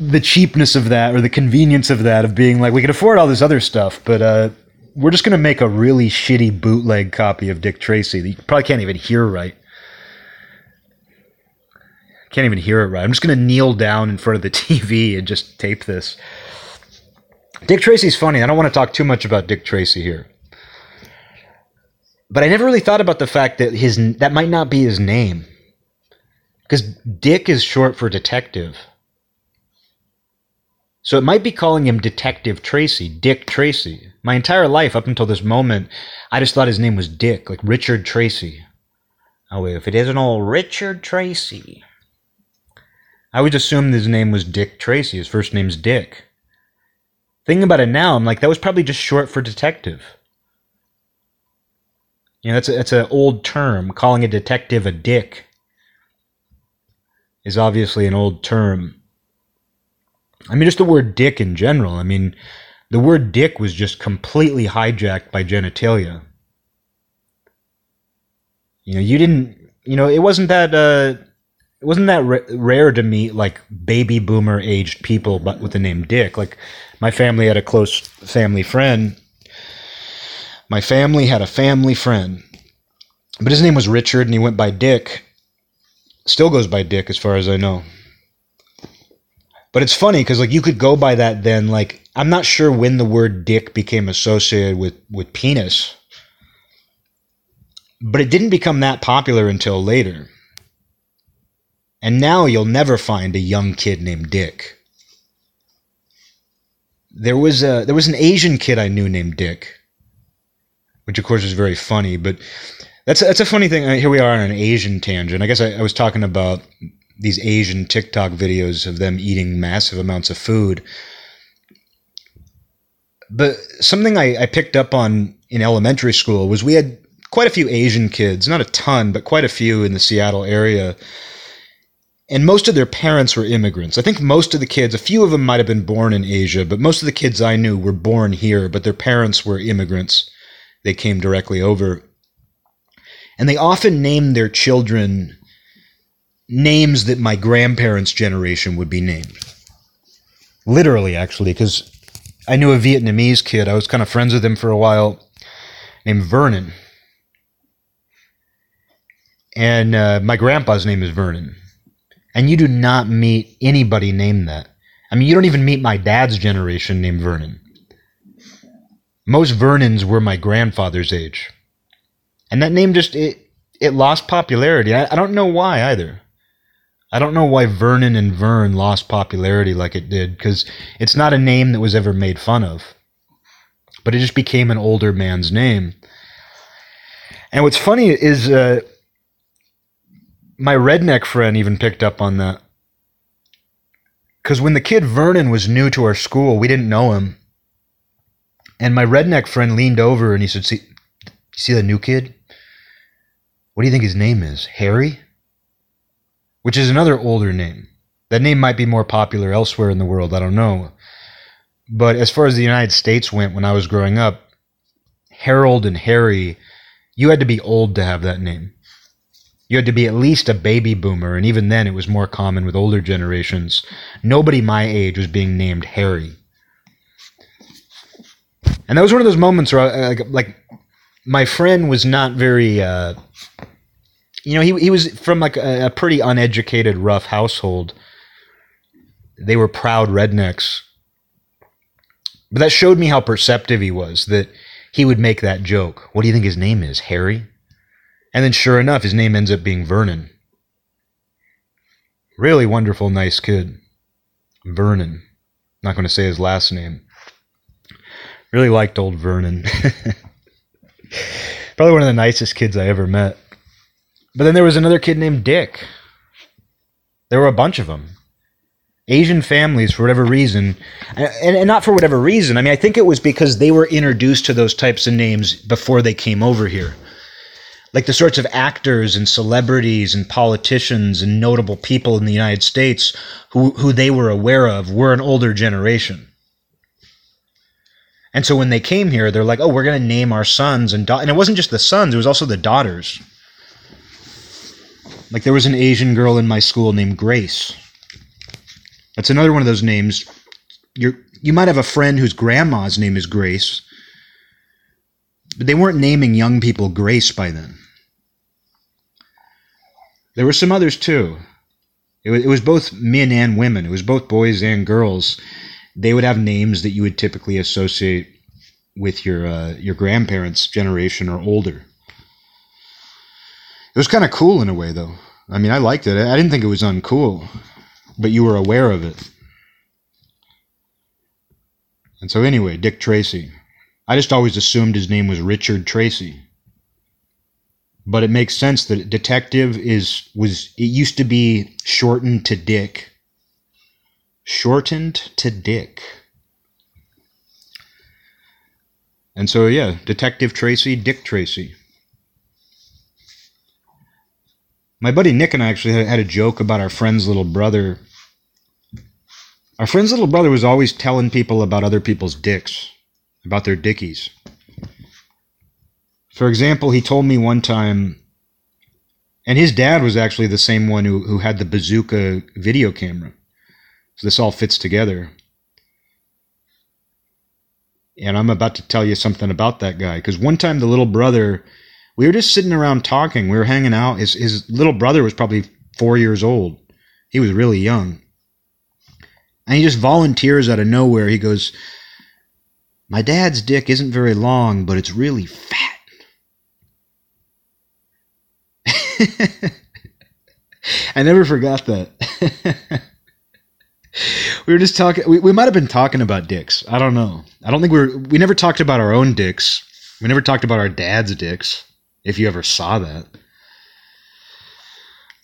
the cheapness of that or the convenience of that of being like we can afford all this other stuff, but uh, we're just gonna make a really shitty bootleg copy of Dick Tracy that you probably can't even hear right. Can't even hear it right. I'm just gonna kneel down in front of the TV and just tape this. Dick Tracy's funny. I don't want to talk too much about Dick Tracy here but I never really thought about the fact that his that might not be his name. Because Dick is short for detective. So it might be calling him Detective Tracy, Dick Tracy. My entire life up until this moment, I just thought his name was Dick, like Richard Tracy. Oh, wait, if it isn't old Richard Tracy. I would assume his name was Dick Tracy. His first name's Dick. Thinking about it now, I'm like, that was probably just short for detective. You know, that's a, that's an old term. Calling a detective a dick is obviously an old term. I mean, just the word dick in general. I mean, the word dick was just completely hijacked by genitalia. You know, you didn't. You know, it wasn't that. Uh, it wasn't that r- rare to meet like baby boomer aged people, but with the name Dick. Like my family had a close family friend. My family had a family friend, but his name was Richard, and he went by Dick. Still goes by Dick, as far as I know. But it's funny because like you could go by that then. Like I'm not sure when the word dick became associated with with penis, but it didn't become that popular until later. And now you'll never find a young kid named Dick. There was a there was an Asian kid I knew named Dick, which of course is very funny. But that's that's a funny thing. Uh, here we are on an Asian tangent. I guess I, I was talking about these Asian TikTok videos of them eating massive amounts of food. But something I, I picked up on in elementary school was we had quite a few Asian kids, not a ton, but quite a few in the Seattle area and most of their parents were immigrants. I think most of the kids, a few of them might have been born in Asia, but most of the kids I knew were born here, but their parents were immigrants. They came directly over. And they often named their children names that my grandparents' generation would be named. Literally, actually, because I knew a Vietnamese kid. I was kind of friends with him for a while, named Vernon. And uh, my grandpa's name is Vernon and you do not meet anybody named that. I mean, you don't even meet my dad's generation named Vernon. Most Vernons were my grandfather's age. And that name just, it, it lost popularity. I, I don't know why either. I don't know why Vernon and Vern lost popularity like it did, because it's not a name that was ever made fun of. But it just became an older man's name. And what's funny is uh, my redneck friend even picked up on that. Because when the kid Vernon was new to our school, we didn't know him. And my redneck friend leaned over and he said, See, see the new kid? What do you think his name is? Harry? Which is another older name. That name might be more popular elsewhere in the world, I don't know. But as far as the United States went when I was growing up, Harold and Harry, you had to be old to have that name you had to be at least a baby boomer, and even then it was more common with older generations. Nobody my age was being named Harry. And that was one of those moments where, I, like, like, my friend was not very, uh, you know, he, he was from like a, a pretty uneducated, rough household. They were proud rednecks. But that showed me how perceptive he was, that he would make that joke. What do you think his name is? Harry? And then, sure enough, his name ends up being Vernon. Really wonderful, nice kid. Vernon. Not going to say his last name. Really liked old Vernon. Probably one of the nicest kids I ever met. But then there was another kid named Dick. There were a bunch of them. Asian families, for whatever reason, and, and, not for whatever reason. I mean, I think it was because they were introduced to those types of names before they came over here like the sorts of actors and celebrities and politicians and notable people in the United States who, who they were aware of were an older generation. And so when they came here, they're like, oh, we're going to name our sons and da-. and it wasn't just the sons, it was also the daughters. Like there was an Asian girl in my school named Grace. That's another one of those names. you you might have a friend whose grandma's name is Grace, but they weren't naming young people Grace by then. There were some others too. It was, it was both men and women. It was both boys and girls. They would have names that you would typically associate with your uh, your grandparents' generation or older. It was kind of cool in a way, though. I mean, I liked it. I didn't think it was uncool, but you were aware of it. And so, anyway, Dick Tracy. I just always assumed his name was Richard Tracy. But it makes sense that detective is was it used to be shortened to Dick. Shortened to Dick. And so yeah, Detective Tracy, Dick Tracy. My buddy Nick and I actually had a joke about our friend's little brother. Our friend's little brother was always telling people about other people's dicks about their dickies. For example, he told me one time And his dad was actually the same one who, who had the bazooka video camera. So this all fits together. And I'm about to tell you something about that guy. Because one time the little brother, we were just sitting around talking. We were hanging out. His, his little brother was probably four years old. He was really young. And he just volunteers out of nowhere. He goes, My dad's dick isn't very long, but it's really fat. I never forgot that. we were just talking. We, we might have been talking about dicks. I don't know. I don't think we were. We never talked about our own dicks. We never talked about our dad's dicks. If you ever saw that.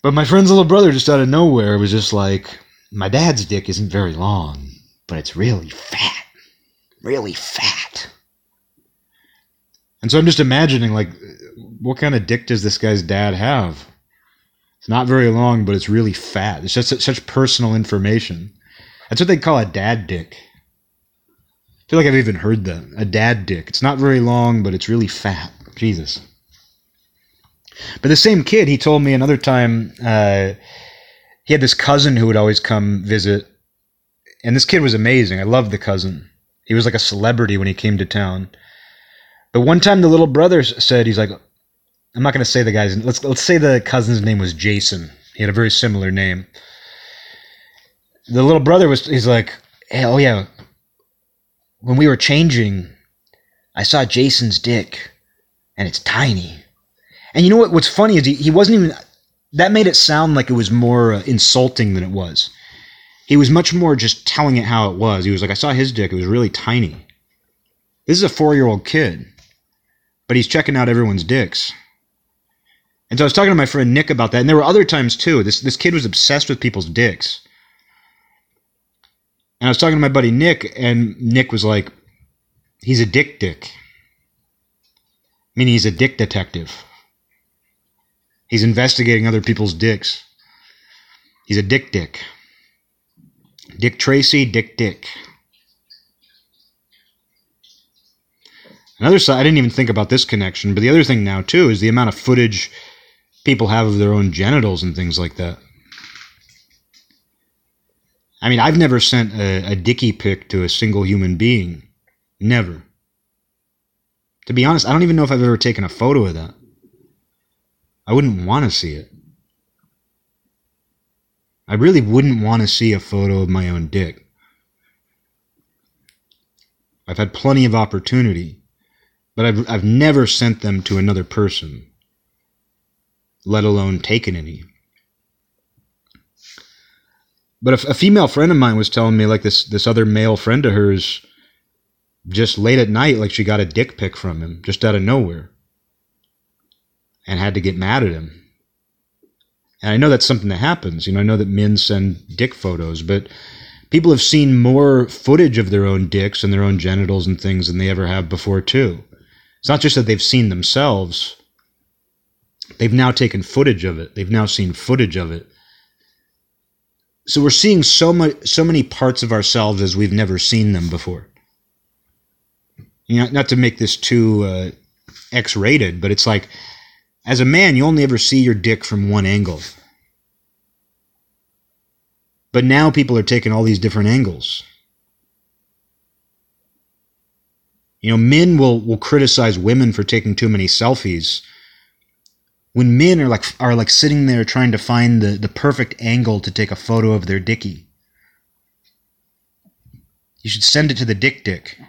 But my friend's little brother, just out of nowhere, was just like, "My dad's dick isn't very long, but it's really fat, really fat." And so I'm just imagining, like, what kind of dick does this guy's dad have? It's not very long, but it's really fat. It's just such personal information. That's what they call a dad dick. I feel like I've even heard that. A dad dick. It's not very long, but it's really fat. Jesus. But the same kid, he told me another time, uh, he had this cousin who would always come visit. And this kid was amazing. I loved the cousin. He was like a celebrity when he came to town. But one time the little brother said, he's like, I'm not going to say the guy's. Let's let's say the cousin's name was Jason. He had a very similar name. The little brother was. He's like, hey, oh yeah. When we were changing, I saw Jason's dick, and it's tiny. And you know what? What's funny is he, he wasn't even. That made it sound like it was more uh, insulting than it was. He was much more just telling it how it was. He was like, I saw his dick. It was really tiny. This is a four year old kid, but he's checking out everyone's dicks. And so I was talking to my friend Nick about that, and there were other times too. This this kid was obsessed with people's dicks. And I was talking to my buddy Nick, and Nick was like, he's a dick dick. Meaning he's a dick detective. He's investigating other people's dicks. He's a dick dick. Dick Tracy, Dick Dick. Another side, I didn't even think about this connection, but the other thing now, too, is the amount of footage people have of their own genitals and things like that. I mean, I've never sent a, a dicky pic to a single human being. Never. To be honest, I don't even know if I've ever taken a photo of that. I wouldn't want to see it. I really wouldn't want to see a photo of my own dick. I've had plenty of opportunity, but I've, I've never sent them to another person let alone taken any. But a, a female friend of mine was telling me like this this other male friend of hers just late at night like she got a dick pic from him just out of nowhere and had to get mad at him. And I know that's something that happens. You know, I know that men send dick photos, but people have seen more footage of their own dicks and their own genitals and things than they ever have before too. It's not just that they've seen themselves, They've now taken footage of it. They've now seen footage of it. So we're seeing so much, so many parts of ourselves as we've never seen them before. You know, not to make this too uh, X-rated, but it's like, as a man, you only ever see your dick from one angle. But now people are taking all these different angles. You know, men will will criticize women for taking too many selfies when men are like are like sitting there trying to find the, the perfect angle to take a photo of their dicky. You should send it to the dick dick.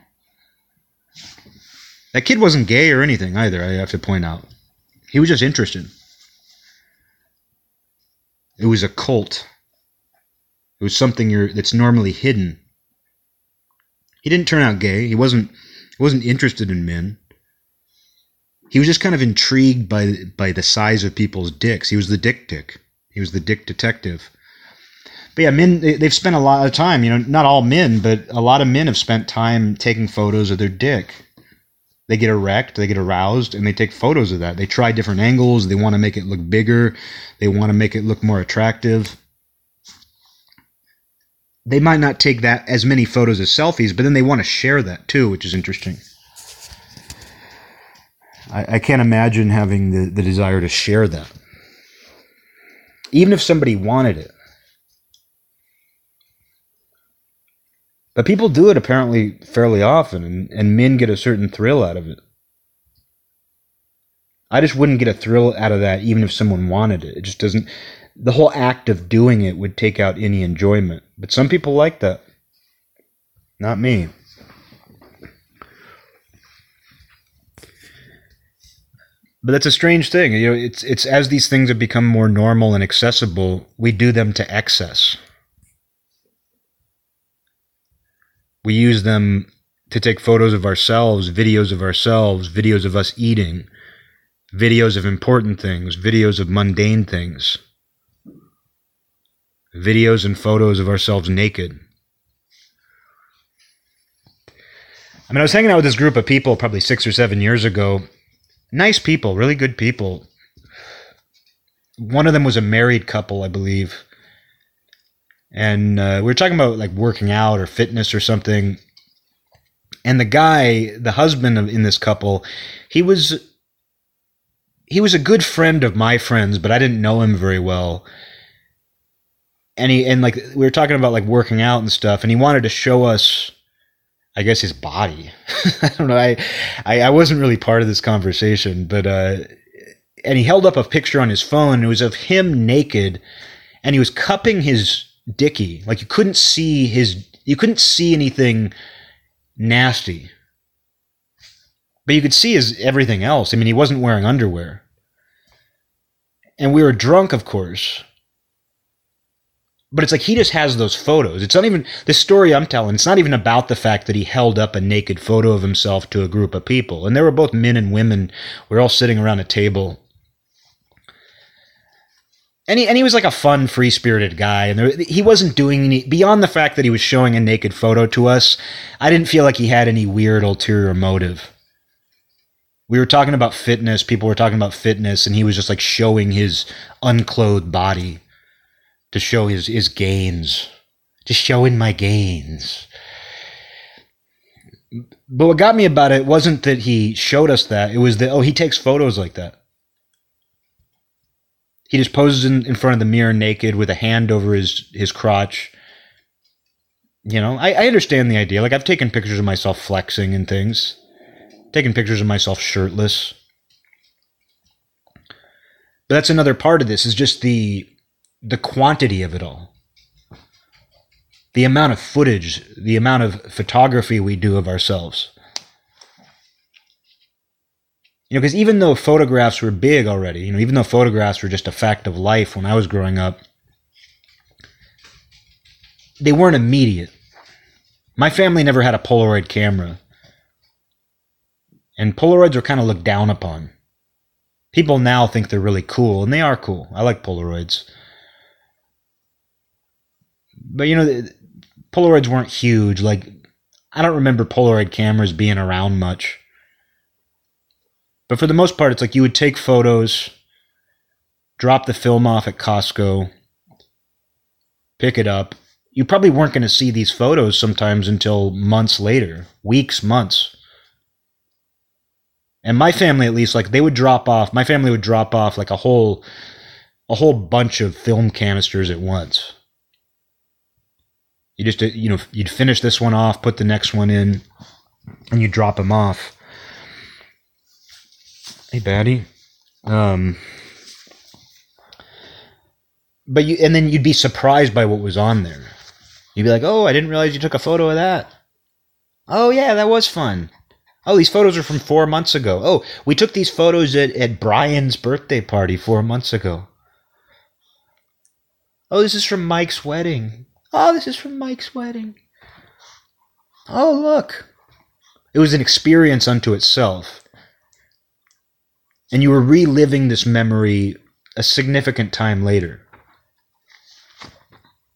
That kid wasn't gay or anything either, I have to point out. He was just interested. It was a cult. It was something that's normally hidden. He didn't turn out gay. He wasn't he wasn't interested in men he was just kind of intrigued by by the size of people's dicks. He was the dick dick. He was the dick detective. But yeah, men they've spent a lot of time. You know, not all men, but a lot of men have spent time taking photos of their dick. They get erect, they get aroused, and they take photos of that. They try different angles. They want to make it look bigger. They want to make it look more attractive. They might not take that as many photos as selfies, but then they want to share that too, which is interesting. I, I can't imagine having the, the desire to share that. even if somebody wanted it. But people do it apparently fairly often, and, and men get a certain thrill out of it. I just wouldn't get a thrill out of that even if someone wanted it. It just doesn't. The whole act of doing it would take out any enjoyment. But some people like that. Not me. But that's a strange thing. You know, it's it's as these things have become more normal and accessible, we do them to excess. We use them to take photos of ourselves, videos of ourselves, videos of us eating, videos of important things, videos of mundane things, videos and photos of ourselves naked. I mean, I was hanging out with this group of people probably six or seven years ago, nice people, really good people. One of them was a married couple, I believe. And uh, we were talking about like working out or fitness or something. And the guy, the husband of, in this couple, he was he was a good friend of my friends, but I didn't know him very well. And he and like we were talking about like working out and stuff, and he wanted to show us I guess his body. I don't know. I, I, I wasn't really part of this conversation, but uh, and he held up a picture on his phone. It was of him naked, and he was cupping his dicky. Like you couldn't see his, you couldn't see anything nasty, but you could see his everything else. I mean, he wasn't wearing underwear, and we were drunk, of course but it's like he just has those photos. It's not even the story I'm telling. It's not even about the fact that he held up a naked photo of himself to a group of people. And they were both men and women. We are all sitting around a table. And he, and he was like a fun, free spirited guy. And there, he wasn't doing any, beyond the fact that he was showing a naked photo to us, I didn't feel like he had any weird ulterior motive. We were talking about fitness. People were talking about fitness. And he was just like showing his unclothed body to show his, his gains, just showing my gains. But what got me about it wasn't that he showed us that, it was that, oh, he takes photos like that. He just poses in, in front of the mirror naked with a hand over his, his crotch. You know, I, I understand the idea. Like, I've taken pictures of myself flexing and things, taken pictures of myself shirtless. But that's another part of this is just the the quantity of it all. The amount of footage, the amount of photography we do of ourselves. You know, because even though photographs were big already, you know, even though photographs were just a fact of life when I was growing up, they weren't immediate. My family never had a Polaroid camera. And Polaroids were kind of looked down upon. People now think they're really cool, and they are cool. I like Polaroids but you know, Polaroids weren't huge. Like, I don't remember Polaroid cameras being around much. But for the most part, it's like you would take photos, drop the film off at Costco, pick it up. You probably weren't going to see these photos sometimes until months later, weeks, months. And my family, at least, like they would drop off. My family would drop off like a whole, a whole bunch of film canisters at once. You just, you know, you'd finish this one off, put the next one in, and you drop them off. Hey, baddie. Um, but you, and then you'd be surprised by what was on there. You'd be like, oh, I didn't realize you took a photo of that. Oh, yeah, that was fun. Oh, these photos are from four months ago. Oh, we took these photos at, at Brian's birthday party four months ago. Oh, this is from Mike's wedding. Oh, this is from Mike's wedding. Oh, look. It was an experience unto itself. And you were reliving this memory a significant time later.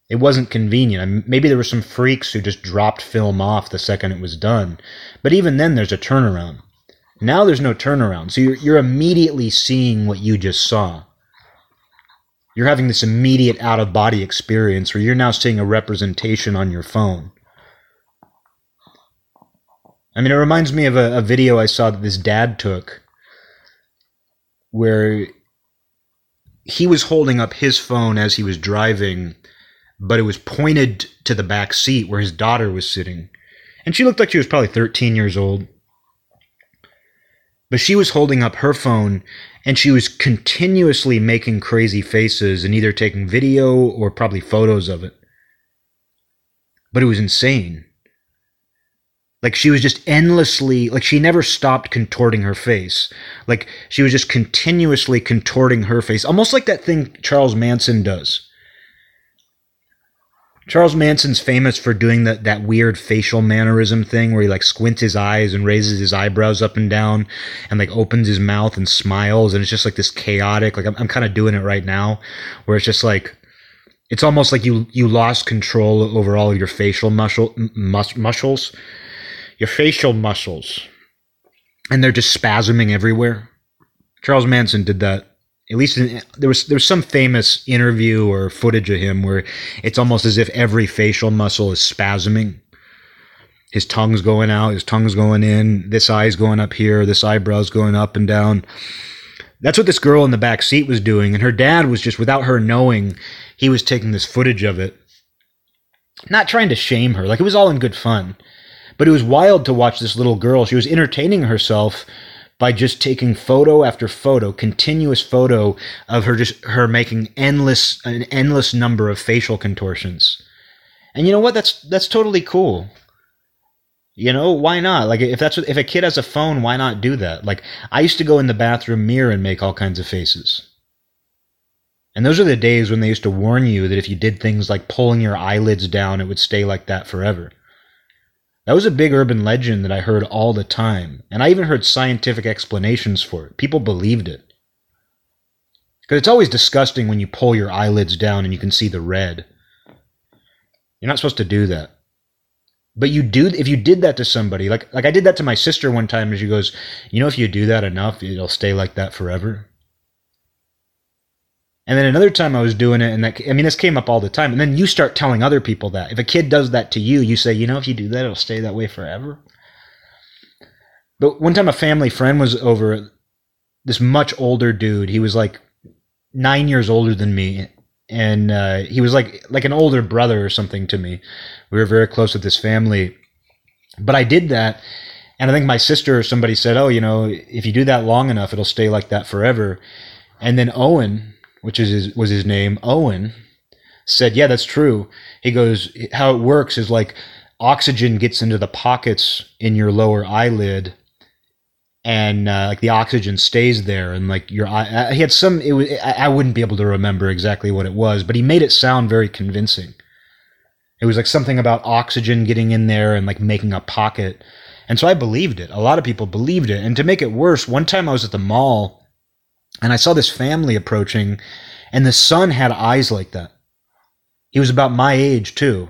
It wasn't convenient. Maybe there were some freaks who just dropped film off the second it was done. But even then, there's a turnaround. Now there's no turnaround. So you're, you're immediately seeing what you just saw you're having this immediate out of body experience where you're now seeing a representation on your phone. I mean, it reminds me of a, a video I saw that this dad took where he was holding up his phone as he was driving, but it was pointed to the back seat where his daughter was sitting. And she looked like she was probably 13 years old. But she was holding up her phone and she was continuously making crazy faces and either taking video or probably photos of it. But it was insane. Like she was just endlessly, like she never stopped contorting her face. Like she was just continuously contorting her face, almost like that thing Charles Manson does. Charles Manson's famous for doing that that weird facial mannerism thing where he like squints his eyes and raises his eyebrows up and down and like opens his mouth and smiles and it's just like this chaotic like I'm, I'm kind of doing it right now where it's just like it's almost like you you lost control over all of your facial muscle mus- muscles your facial muscles and they're just spasming everywhere. Charles Manson did that. At least in, there was there was some famous interview or footage of him where it's almost as if every facial muscle is spasming. His tongue's going out, his tongue's going in, this eye's going up here, this eyebrow's going up and down. That's what this girl in the back seat was doing, and her dad was just without her knowing, he was taking this footage of it. Not trying to shame her, like it was all in good fun. But it was wild to watch this little girl. She was entertaining herself by just taking photo after photo, continuous photo of her just her making endless an endless number of facial contortions. And you know what? That's that's totally cool. You know, why not? Like if that's what, if a kid has a phone, why not do that? Like I used to go in the bathroom mirror and make all kinds of faces. And those are the days when they used to warn you that if you did things like pulling your eyelids down, it would stay like that forever. That was a big urban legend that I heard all the time, and I even heard scientific explanations for it. People believed it. Because it's always disgusting when you pull your eyelids down and you can see the red. You're not supposed to do that. But you do if you did that to somebody, like like I did that to my sister one time, and she goes, "You know, if you do that enough, it'll stay like that forever." And then another time I was doing it, and that I mean, this came up all the time. And then you start telling other people that if a kid does that to you, you say, you know, if you do that, it'll stay that way forever. But one time, a family friend was over. This much older dude. He was like nine years older than me, and uh, he was like like an older brother or something to me. We were very close with this family. But I did that, and I think my sister or somebody said, "Oh, you know, if you do that long enough, it'll stay like that forever." And then Owen, which is his, was his name, Owen, said, "Yeah, that's true." He goes, "How it works is like oxygen gets into the pockets in your lower eyelid." And uh, like the oxygen stays there, and like your eye, uh, he had some. It was I wouldn't be able to remember exactly what it was, but he made it sound very convincing. It was like something about oxygen getting in there and like making a pocket. And so I believed it. A lot of people believed it. And to make it worse, one time I was at the mall and I saw this family approaching, and the son had eyes like that. He was about my age, too.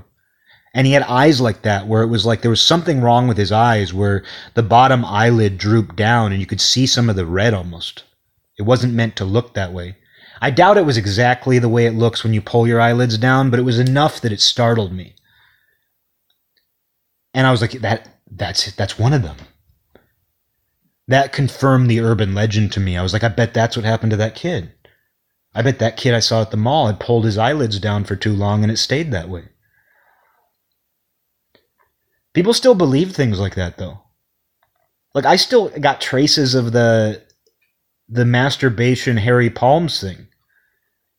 And he had eyes like that, where it was like there was something wrong with his eyes, where the bottom eyelid drooped down and you could see some of the red almost. It wasn't meant to look that way. I doubt it was exactly the way it looks when you pull your eyelids down, but it was enough that it startled me. And I was like, that that's that's one of them that confirmed the urban legend to me. I was like, I bet that's what happened to that kid. I bet that kid I saw at the mall had pulled his eyelids down for too long and it stayed that way. People still believe things like that though. Like I still got traces of the the masturbation hairy palms thing.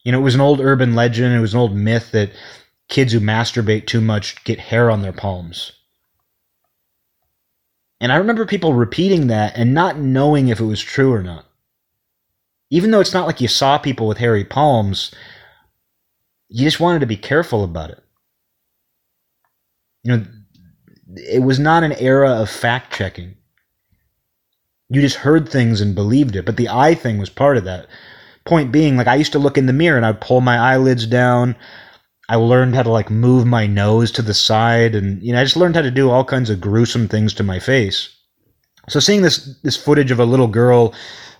You know, it was an old urban legend, it was an old myth that kids who masturbate too much get hair on their palms. And I remember people repeating that and not knowing if it was true or not. Even though it's not like you saw people with hairy palms, you just wanted to be careful about it. You know, it was not an era of fact checking. You just heard things and believed it, but the eye thing was part of that. Point being, like I used to look in the mirror and I'd pull my eyelids down I learned how to like move my nose to the side, and you know, I just learned how to do all kinds of gruesome things to my face. So seeing this this footage of a little girl,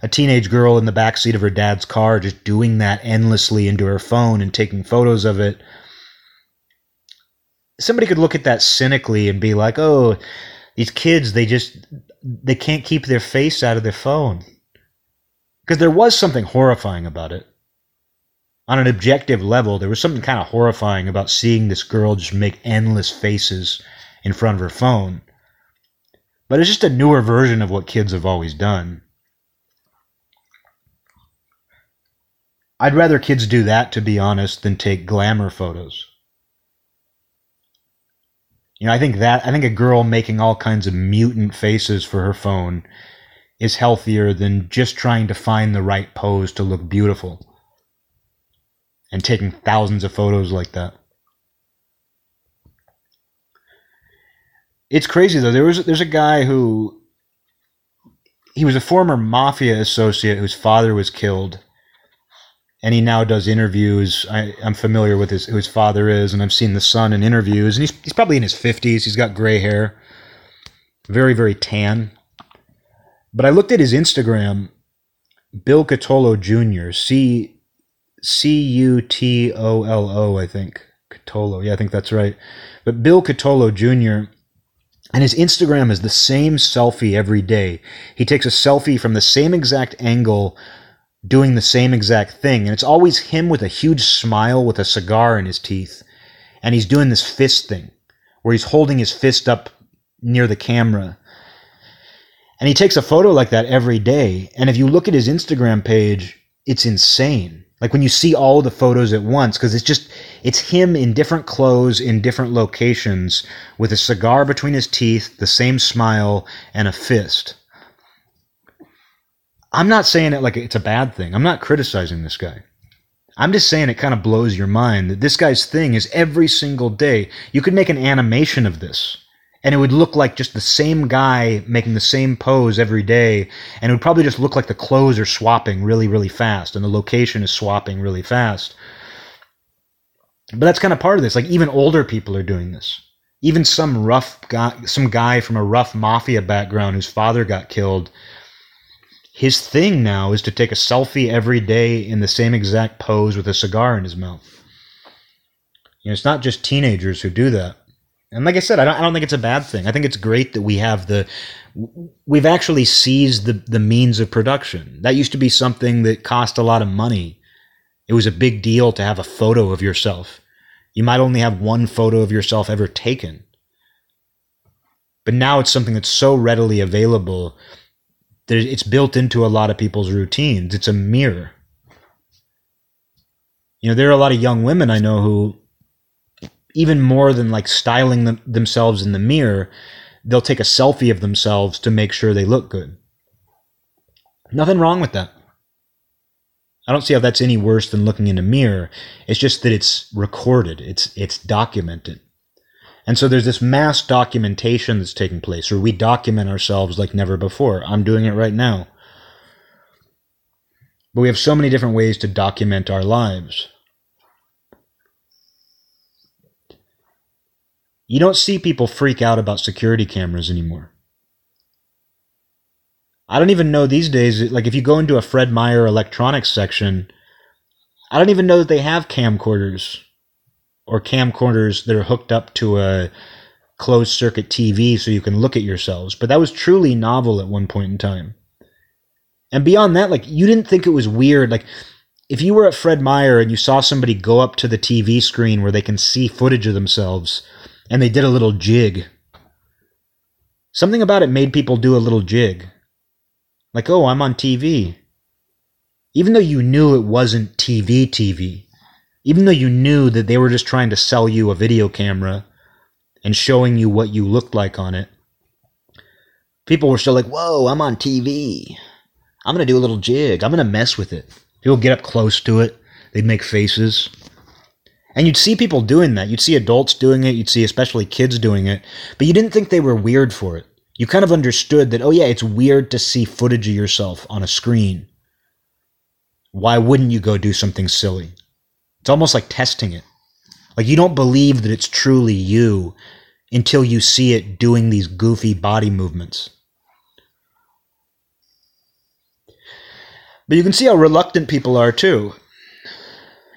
a teenage girl in the back seat of her dad's car, just doing that endlessly into her phone and taking photos of it, somebody could look at that cynically and be like, "Oh, these kids, they just they can't keep their face out of their phone." Because there was something horrifying about it. On an objective level, there was something kind of horrifying about seeing this girl just make endless faces in front of her phone. But it's just a newer version of what kids have always done. I'd rather kids do that, to be honest, than take glamour photos. You know, I think that I think a girl making all kinds of mutant faces for her phone is healthier than just trying to find the right pose to look beautiful and taking thousands of photos like that. It's crazy though. There was there's a guy who he was a former mafia associate whose father was killed and he now does interviews. I, am familiar with his, who his father is, and I've seen the son in interviews, and he's, he's probably in his 50s. He's got gray hair, very, very tan. But I looked at his Instagram, Bill Cutolo Jr., C C U T O L O, I think. Cutolo, yeah, I think that's right. But Bill Cutolo Jr., and his Instagram is the same selfie every day. He takes a selfie from the same exact angle doing the same exact thing. And it's always him with a huge smile with a cigar in his teeth. And he's doing this fist thing where he's holding his fist up near the camera. And he takes a photo like that every day. And if you look at his Instagram page, it's insane. Like when you see all the photos at once, because it's just, it's him in different clothes in different locations with a cigar between his teeth, the same smile, and a fist. I'm not saying it like it's a bad thing. I'm not criticizing this guy. I'm just saying it kind of blows your mind that this guy's thing is every single day. You could make an animation of this and it would look like just the same guy making the same pose every day and it would probably just look like the clothes are swapping really really fast and the location is swapping really fast but that's kind of part of this like even older people are doing this even some rough guy some guy from a rough mafia background whose father got killed his thing now is to take a selfie every day in the same exact pose with a cigar in his mouth. You know, it's not just teenagers who do that. And like I said, I don't, I don't think it's a bad thing. I think it's great that we have the, we've actually seized the, the means of production. That used to be something that cost a lot of money. It was a big deal to have a photo of yourself. You might only have one photo of yourself ever taken. But now it's something that's so readily available that it's built into a lot of people's routines. It's a mirror. You know, there are a lot of young women I know who, even more than like styling them, themselves in the mirror, they'll take a selfie of themselves to make sure they look good. Nothing wrong with that. I don't see how that's any worse than looking in a mirror. It's just that it's recorded. It's it's documented. And so there's this mass documentation that's taking place, where we document ourselves like never before. I'm doing it right now. But we have so many different ways to document our lives. You don't see people freak out about security cameras anymore. I don't even know these days, like if you go into a Fred Meyer electronics section, I don't even know that they have camcorders or camcorders that are hooked up to a closed circuit TV so you can look at yourselves. But that was truly novel at one point in time. And beyond that, like you didn't think it was weird. Like if you were at Fred Meyer and you saw somebody go up to the TV screen where they can see footage of themselves and they did a little jig, something about it made people do a little jig. Like, oh, I'm on TV. Even though you knew it wasn't TV TV even though you knew that they were just trying to sell you a video camera and showing you what you looked like on it, people were still like, whoa, I'm on TV. I'm going to do a little jig. I'm going to mess with it. People get up close to it, they'd make faces. And you'd see people doing that. You'd see adults doing it. You'd see especially kids doing it. But you didn't think they were weird for it. You kind of understood that, oh, yeah, it's weird to see footage of yourself on a screen. Why wouldn't you go do something silly? It's almost like testing it. Like you don't believe that it's truly you until you see it doing these goofy body movements. But you can see how reluctant people are too.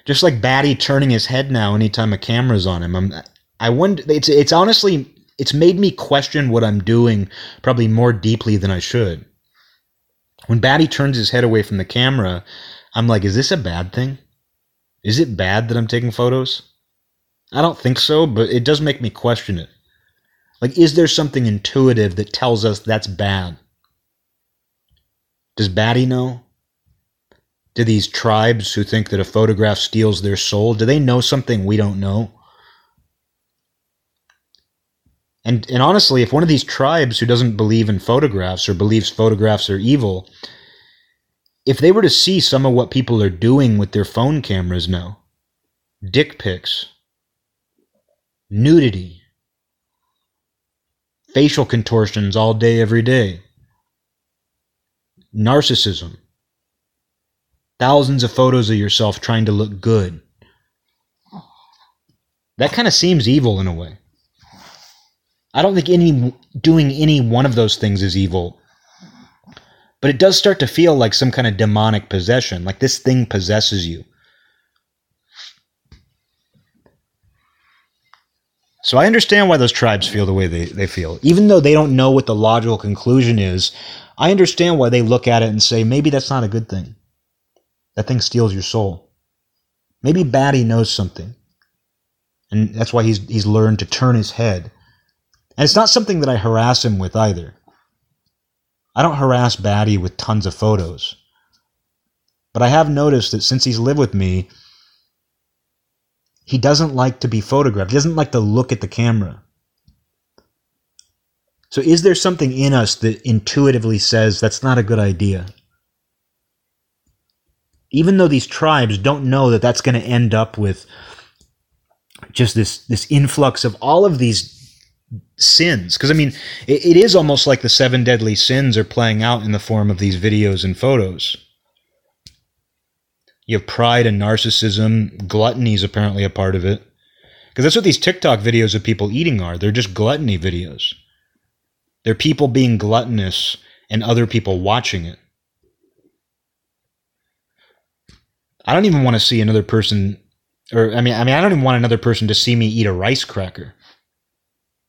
Just like Batty turning his head now anytime a camera's on him. I'm, I wonder. It's it's honestly it's made me question what I'm doing probably more deeply than I should. When Batty turns his head away from the camera, I'm like, is this a bad thing? Is it bad that I'm taking photos? I don't think so, but it does make me question it. Like, is there something intuitive that tells us that's bad? Does Batty know? Do these tribes who think that a photograph steals their soul, do they know something we don't know? And and honestly, if one of these tribes who doesn't believe in photographs or believes photographs are evil, if they were to see some of what people are doing with their phone cameras now, dick pics, nudity, facial contortions all day every day, narcissism, thousands of photos of yourself trying to look good. That kind of seems evil in a way. I don't think any doing any one of those things is evil. But it does start to feel like some kind of demonic possession, like this thing possesses you. So I understand why those tribes feel the way they, they feel. Even though they don't know what the logical conclusion is, I understand why they look at it and say, maybe that's not a good thing. That thing steals your soul. Maybe Batty knows something. And that's why he's, he's learned to turn his head. And it's not something that I harass him with either. I don't harass Batty with tons of photos. But I have noticed that since he's lived with me, he doesn't like to be photographed. He doesn't like to look at the camera. So, is there something in us that intuitively says that's not a good idea? Even though these tribes don't know that that's going to end up with just this this influx of all of these sins. Because i mean it, it is almost like the seven deadly sins are playing out in the form of these videos and photos. You have pride and narcissism. Gluttony is apparently a part of it. Because that's what these tiktok videos of people eating are. They're just gluttony videos. They're people being gluttonous and other people watching it. I don't even want to see another person or I mean I mean I don't even want another person to see me eat a rice cracker.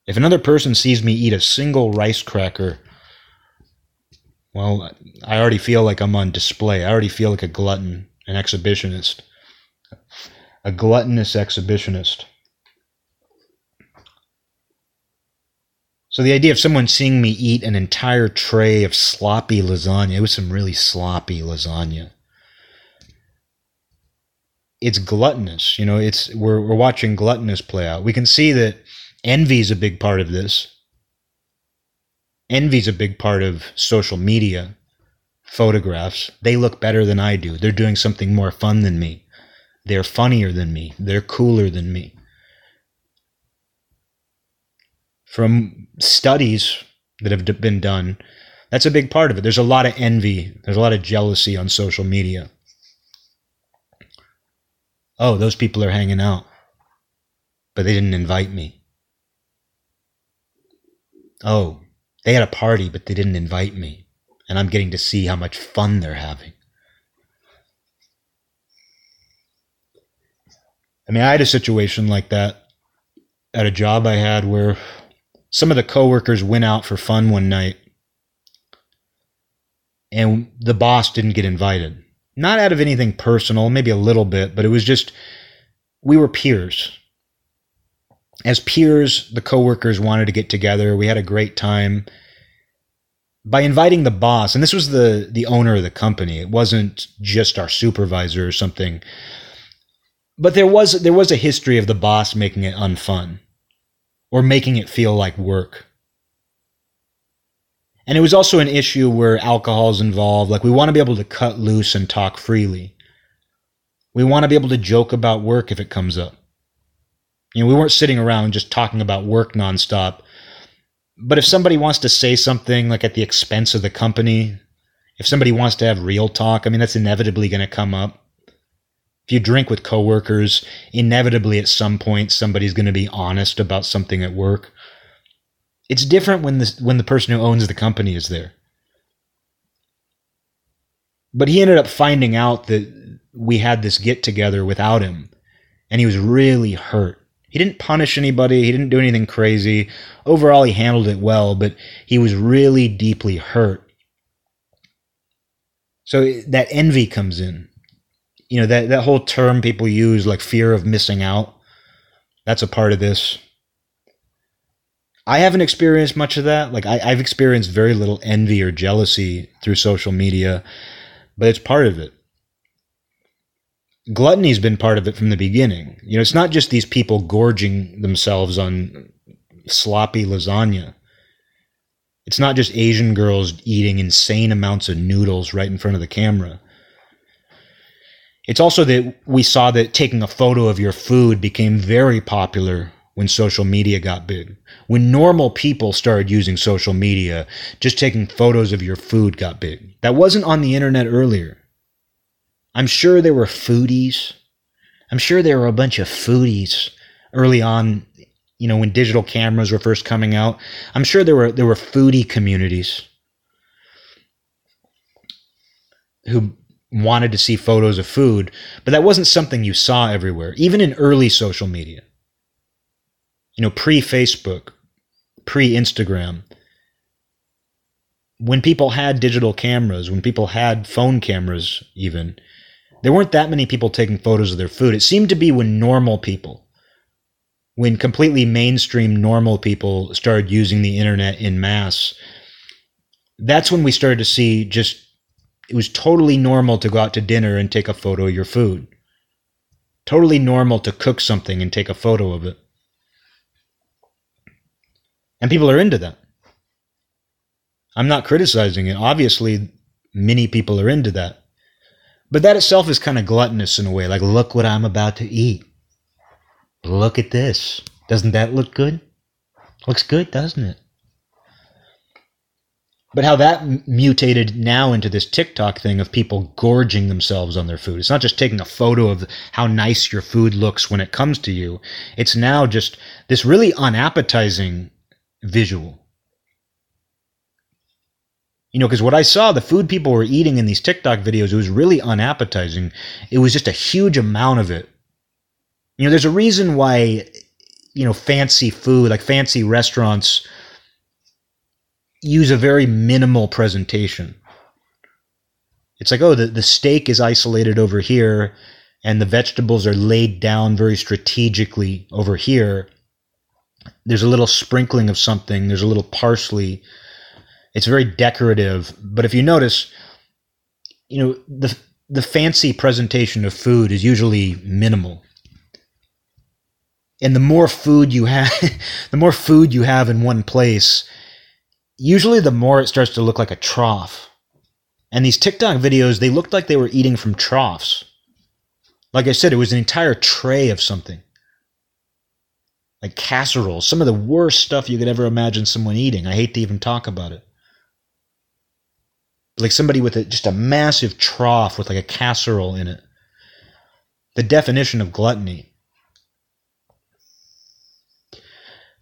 If another person sees me eat a single rice cracker, well, I already feel like I'm on display. I already feel like a glutton, an exhibitionist. A gluttonous exhibitionist. So the idea of someone seeing me eat an entire tray of sloppy lasagna, it was some really sloppy lasagna. It's gluttonous, you know, it's we're we're watching gluttonous play out. We can see that envy is a big part of this. Envy is a big part of social media, photographs. They look better than I do. They're doing something more fun than me. They're funnier than me. They're cooler than me from studies that have been done, that's a big part of it. There's a lot of envy, there's a lot of jealousy on social media. Oh, those people are hanging out, but they didn't invite me. Oh, they had a party, but they didn't invite me, and I'm getting to see how much fun they're having. I mean, I had a situation like that at a job I had where some of the coworkers went out for fun one night and the boss didn't get invited. Not out of anything personal, maybe a little bit, but it was just we were peers. As peers, the coworkers wanted to get together. We had a great time. By inviting the boss, and this was the the owner of the company. It wasn't just our supervisor or something. But there was there was a history of the boss making it unfun or making it feel like work. And it was also an issue where alcohol is involved. Like, we want to be able to cut loose and talk freely. We want to be able to joke about work if it comes up. You know, we weren't sitting around just talking about work nonstop. But if somebody wants to say something like at the expense of the company, if somebody wants to have real talk, I mean, that's inevitably going to come up. If you drink with coworkers, inevitably at some point somebody's going to be honest about something at work. It's different when the when the person who owns the company is there. But he ended up finding out that we had this get together without him, and he was really hurt. He didn't punish anybody, he didn't do anything crazy. Overall, he handled it well, but he was really deeply hurt. So that envy comes in you know that that whole term people use like fear of missing out. That's a part of this. I haven't experienced much of that. Like I, I've experienced very little envy or jealousy through social media, but it's part of it. Gluttony's been part of it from the beginning. You know, it's not just these people gorging themselves on sloppy lasagna. It's not just Asian girls eating insane amounts of noodles right in front of the camera. It's also that we saw that taking a photo of your food became very popular when social media got big. When normal people started using social media, just taking photos of your food got big. That wasn't on the internet earlier. I'm sure there were foodies. I'm sure there were a bunch of foodies early on, you know, when digital cameras were first coming out. I'm sure there were there were foodie communities who wanted to see photos of food, but that wasn't something you saw everywhere, even in early social media you know, pre Facebook, pre Instagram, when people had digital cameras, when people had phone cameras, even, there weren't that many people taking photos of their food. It seemed to be when normal people, when completely mainstream normal people started using the internet in mass, that's when we started to see just, it was totally normal to go out to dinner and take a photo of your food. Totally normal to cook something and take a photo of it. And people are into that. I'm not criticizing it. Obviously, many people are into that. But that itself is kind of gluttonous in a way. Like, look what I'm about to eat. Look at this. Doesn't that look good? Looks good, doesn't it? But how that mutated now into this TikTok thing of people gorging themselves on their food. It's not just taking a photo of how nice your food looks when it comes to you. It's now just this really unappetizing visual. You know, because what I saw, the food people were eating in these TikTok videos, it was really unappetizing. It was just a huge amount of it. You know, there's a reason why, you know, fancy food, like fancy restaurants, use a very minimal presentation. It's like, oh, the, the steak is isolated over here, and the vegetables are laid down very strategically over here there's a little sprinkling of something, there's a little parsley. It's very decorative, but if you notice, you know, the the fancy presentation of food is usually minimal. And the more food you have, the more food you have in one place, usually the more it starts to look like a trough. And these TikTok videos, they looked like they were eating from troughs. Like I said, it was an entire tray of something like casseroles, some of the worst stuff you could ever imagine someone eating. I hate to even talk about it. Like somebody with a, just a massive trough with like a casserole in it. The definition of gluttony.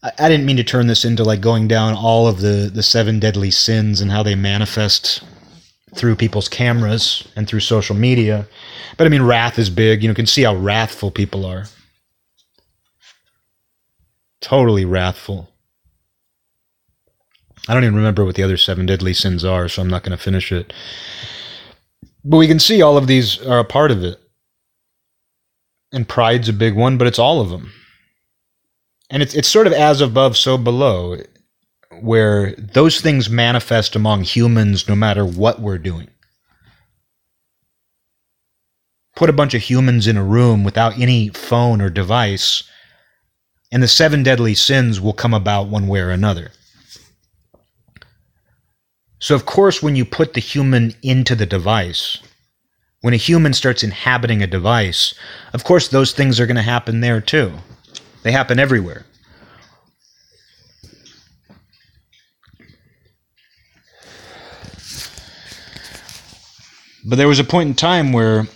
I, I didn't mean to turn this into like going down all of the, the seven deadly sins and how they manifest through people's cameras and through social media. But I mean, wrath is big. You know, you can see how wrathful people are totally wrathful. I don't even remember what the other seven deadly sins are, so I'm not going to finish it. But we can see all of these are a part of it. And pride's a big one, but it's all of them. And it's it's sort of as above, so below, where those things manifest among humans no matter what we're doing. Put a bunch of humans in a room without any phone or device, and the seven deadly sins will come about one way or another. So, of course, when you put the human into the device, when a human starts inhabiting a device, of course, those things are going to happen there too. They happen everywhere. But there was a point in time where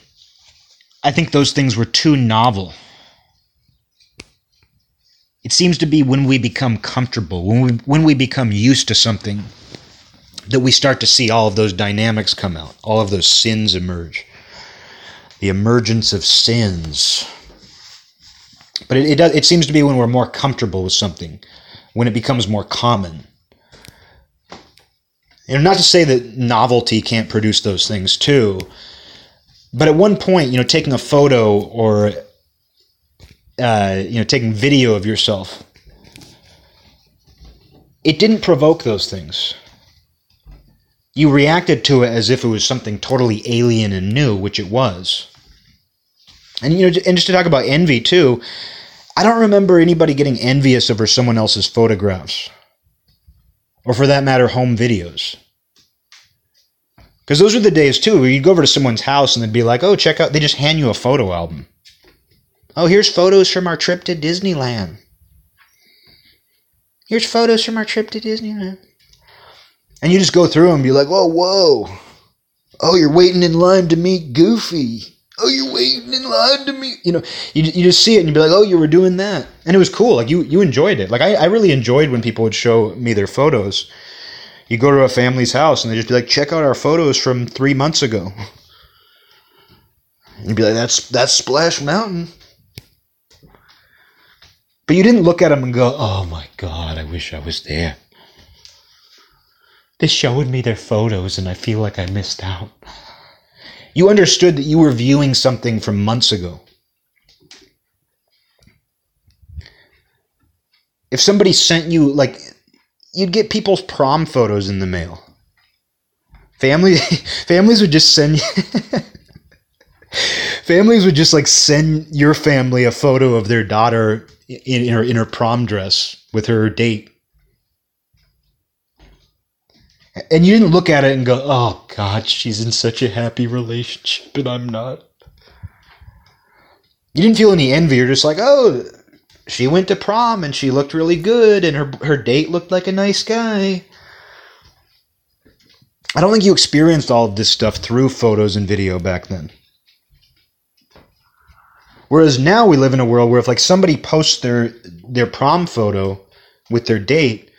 I think those things were too novel it seems to be when we become comfortable, when we when we become used to something, that we start to see all of those dynamics come out, all of those sins emerge. The emergence of sins. But it, it, does, it seems to be when we're more comfortable with something, when it becomes more common. And not to say that novelty can't produce those things too, But at one point, you know, taking a photo or uh, you know, taking video of yourself, it didn't provoke those things. You reacted to it as if it was something totally alien and new, which it was. And you know, and just to talk about envy too, I don't remember anybody getting envious over someone else's photographs, or for that matter, home videos. Because those are the days too where you'd go over to someone's house and they'd be like, "Oh, check out!" They just hand you a photo album. Oh, here's photos from our trip to Disneyland. Here's photos from our trip to Disneyland. And you just go through them be like, "Whoa, whoa! Oh, you're waiting in line to meet Goofy." oh, you're waiting in line to meet. You know, you, you just see it and you'd be like, oh, you were doing that. And it was cool. Like, you, you enjoyed it. Like, I, I really enjoyed when people would show me their photos. You go to a family's house and they just be like, check out our photos from three months ago. And you'd be like, that's, that's Splash Mountain. But you didn't look at them and go, oh my God, I wish I was there. They showed me their photos and I feel like I missed out. You understood that you were viewing something from months ago. If somebody sent you, like, you'd get people's prom photos in the mail. Family, families would just send families would just like send your family a photo of their daughter in, in her in her prom dress with her date and you didn't look at it and go, "Oh God, she's in such a happy relationship, and I'm not." You didn't feel any envy. You're just like, "Oh, she went to prom and she looked really good, and her her date looked like a nice guy." I don't think you experienced all of this stuff through photos and video back then. Whereas now we live in a world where if like somebody posts their their prom photo with their date,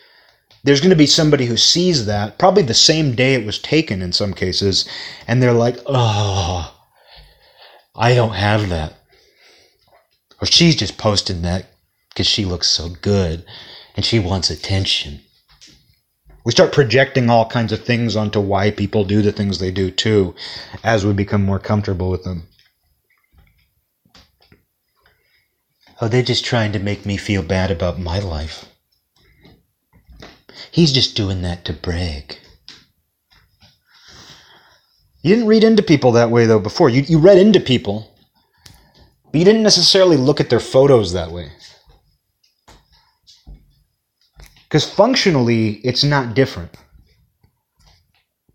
there's going to be somebody who sees that probably the same day it was taken in some cases and they're like oh i don't have that. Or she's just posting that because she looks so good and she wants attention. We start projecting all kinds of things onto why people do the things they do too as we become more comfortable with them oh they're just trying to make me feel bad about my life He's just doing that to brag. You didn't read into people that way, though, before. You, you read into people, but you didn't necessarily look at their photos that way. Because functionally, it's not different.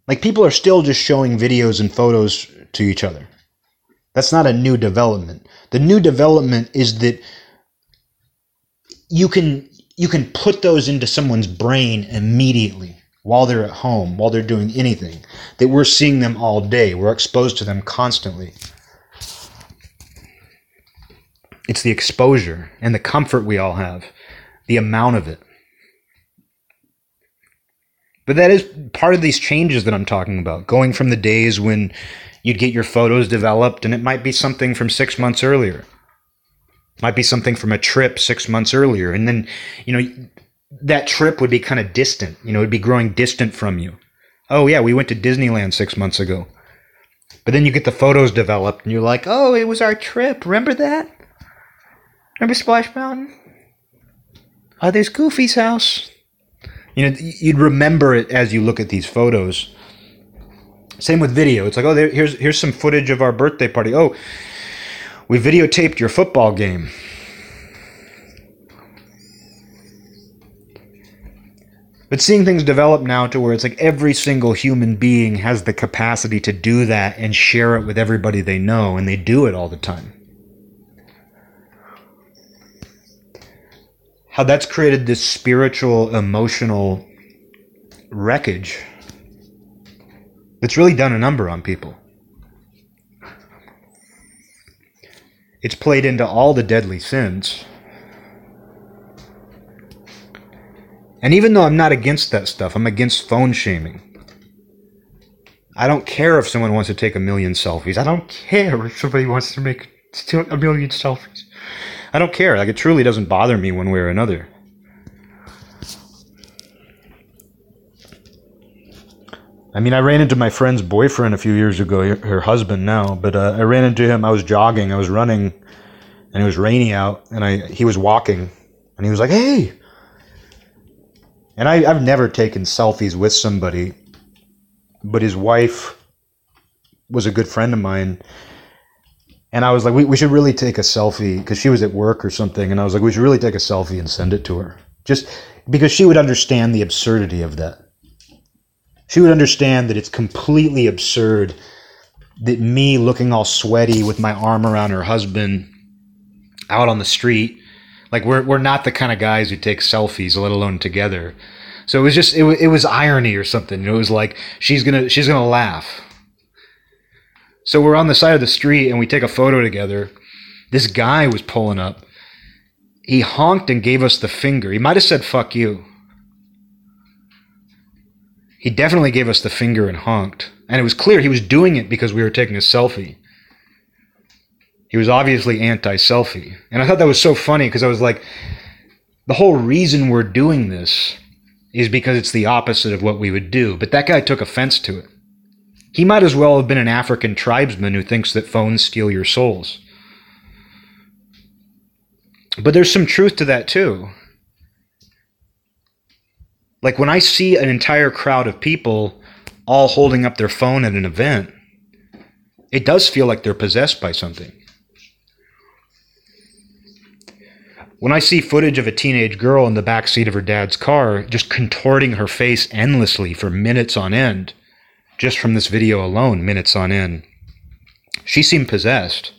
Like, people are still just showing videos and photos to each other. That's not a new development. The new development is that you can you can put those into someone's brain immediately while they're at home, while they're doing anything. That we're seeing them all day, we're exposed to them constantly. It's the exposure and the comfort we all have, the amount of it. But that is part of these changes that I'm talking about, going from the days when you'd get your photos developed and it might be something from six months earlier might be something from a trip six months earlier. And then, you know, that trip would be kind of distant. You know, it'd be growing distant from you. Oh, yeah, we went to Disneyland six months ago. But then you get the photos developed and you're like, oh, it was our trip. Remember that? Remember Splash Mountain? Oh, there's Goofy's house. You know, you'd remember it as you look at these photos. Same with video. It's like, oh, there, here's here's some footage of our birthday party. Oh, we videotaped your football game. But seeing things develop now to where it's like every single human being has the capacity to do that and share it with everybody they know, and they do it all the time. How that's created this spiritual, emotional wreckage that's really done a number on people. It's played into all the deadly sins. And even though I'm not against that stuff, I'm against phone shaming. I don't care if someone wants to take a million selfies. I don't care if somebody wants to make a million selfies. I don't care. Like, it truly doesn't bother me one way or another. I mean, I ran into my friend's boyfriend a few years ago, her husband now, but uh, I ran into him. I was jogging, I was running, and it was rainy out, and I he was walking, and he was like, "Hey." And I, I've never taken selfies with somebody, but his wife was a good friend of mine. And I was like, we, we should really take a selfie because she was at work or something. And I was like, we should really take a selfie and send it to her. Just because she would understand the absurdity of that. She would understand that it's completely absurd that me looking all sweaty with my arm around her husband out on the street, like we're we're not the kind of guys who take selfies, let alone together. So it was just it, it was irony or something. It was like she's gonna she's gonna laugh. So we're on the side of the street and we take a photo together. This guy was pulling up. He honked and gave us the finger. He might have said "fuck you." He definitely gave us the finger and honked. And it was clear he was doing it because we were taking a selfie. He was obviously anti selfie. And I thought that was so funny because I was like, the whole reason we're doing this is because it's the opposite of what we would do. But that guy took offense to it. He might as well have been an African tribesman who thinks that phones steal your souls. But there's some truth to that too. Like when I see an entire crowd of people all holding up their phone at an event, it does feel like they're possessed by something. When I see footage of a teenage girl in the back seat of her dad's car just contorting her face endlessly for minutes on end, just from this video alone, minutes on end, she seemed possessed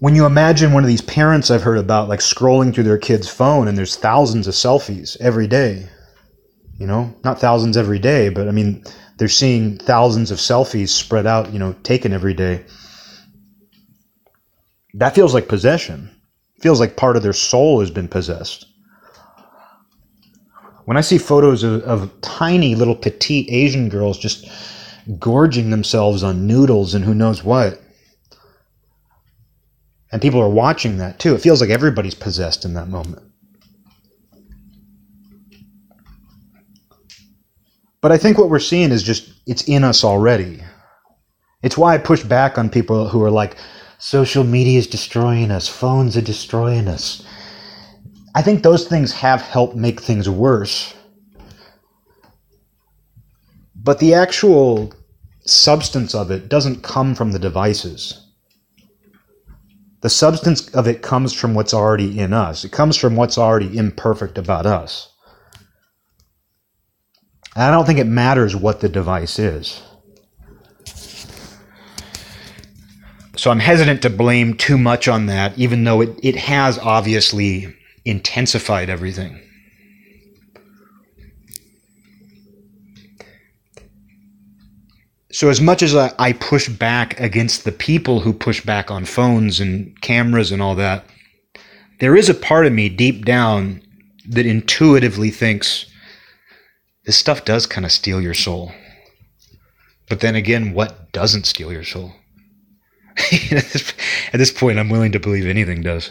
when you imagine one of these parents I've heard about, like scrolling through their kid's phone and there's thousands of selfies every day, you know, not thousands every day, but I mean, they're seeing thousands of selfies spread out, you know, taken every day. That feels like possession. feels like part of their soul has been possessed. When I see photos of, of tiny little petite Asian girls just gorging themselves on noodles and who knows what, and people are watching that too. It feels like everybody's possessed in that moment. But I think what we're seeing is just, it's in us already. It's why I push back on people who are like, social media is destroying us, phones are destroying us. I think those things have helped make things worse. But the actual substance of it doesn't come from the devices. The substance of it comes from what's already in us. It comes from what's already imperfect about us. And I don't think it matters what the device is. So I'm hesitant to blame too much on that, even though it, it has obviously intensified everything. So as much as I, I, push back against the people who push back on phones and cameras and all that, there is a part of me deep down that intuitively thinks this stuff does kind of steal your soul. But then again, what doesn't steal your soul? at this point, I'm willing to believe anything does.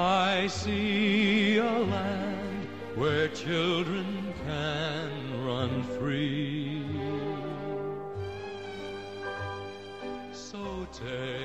I see a land where children can run free. So take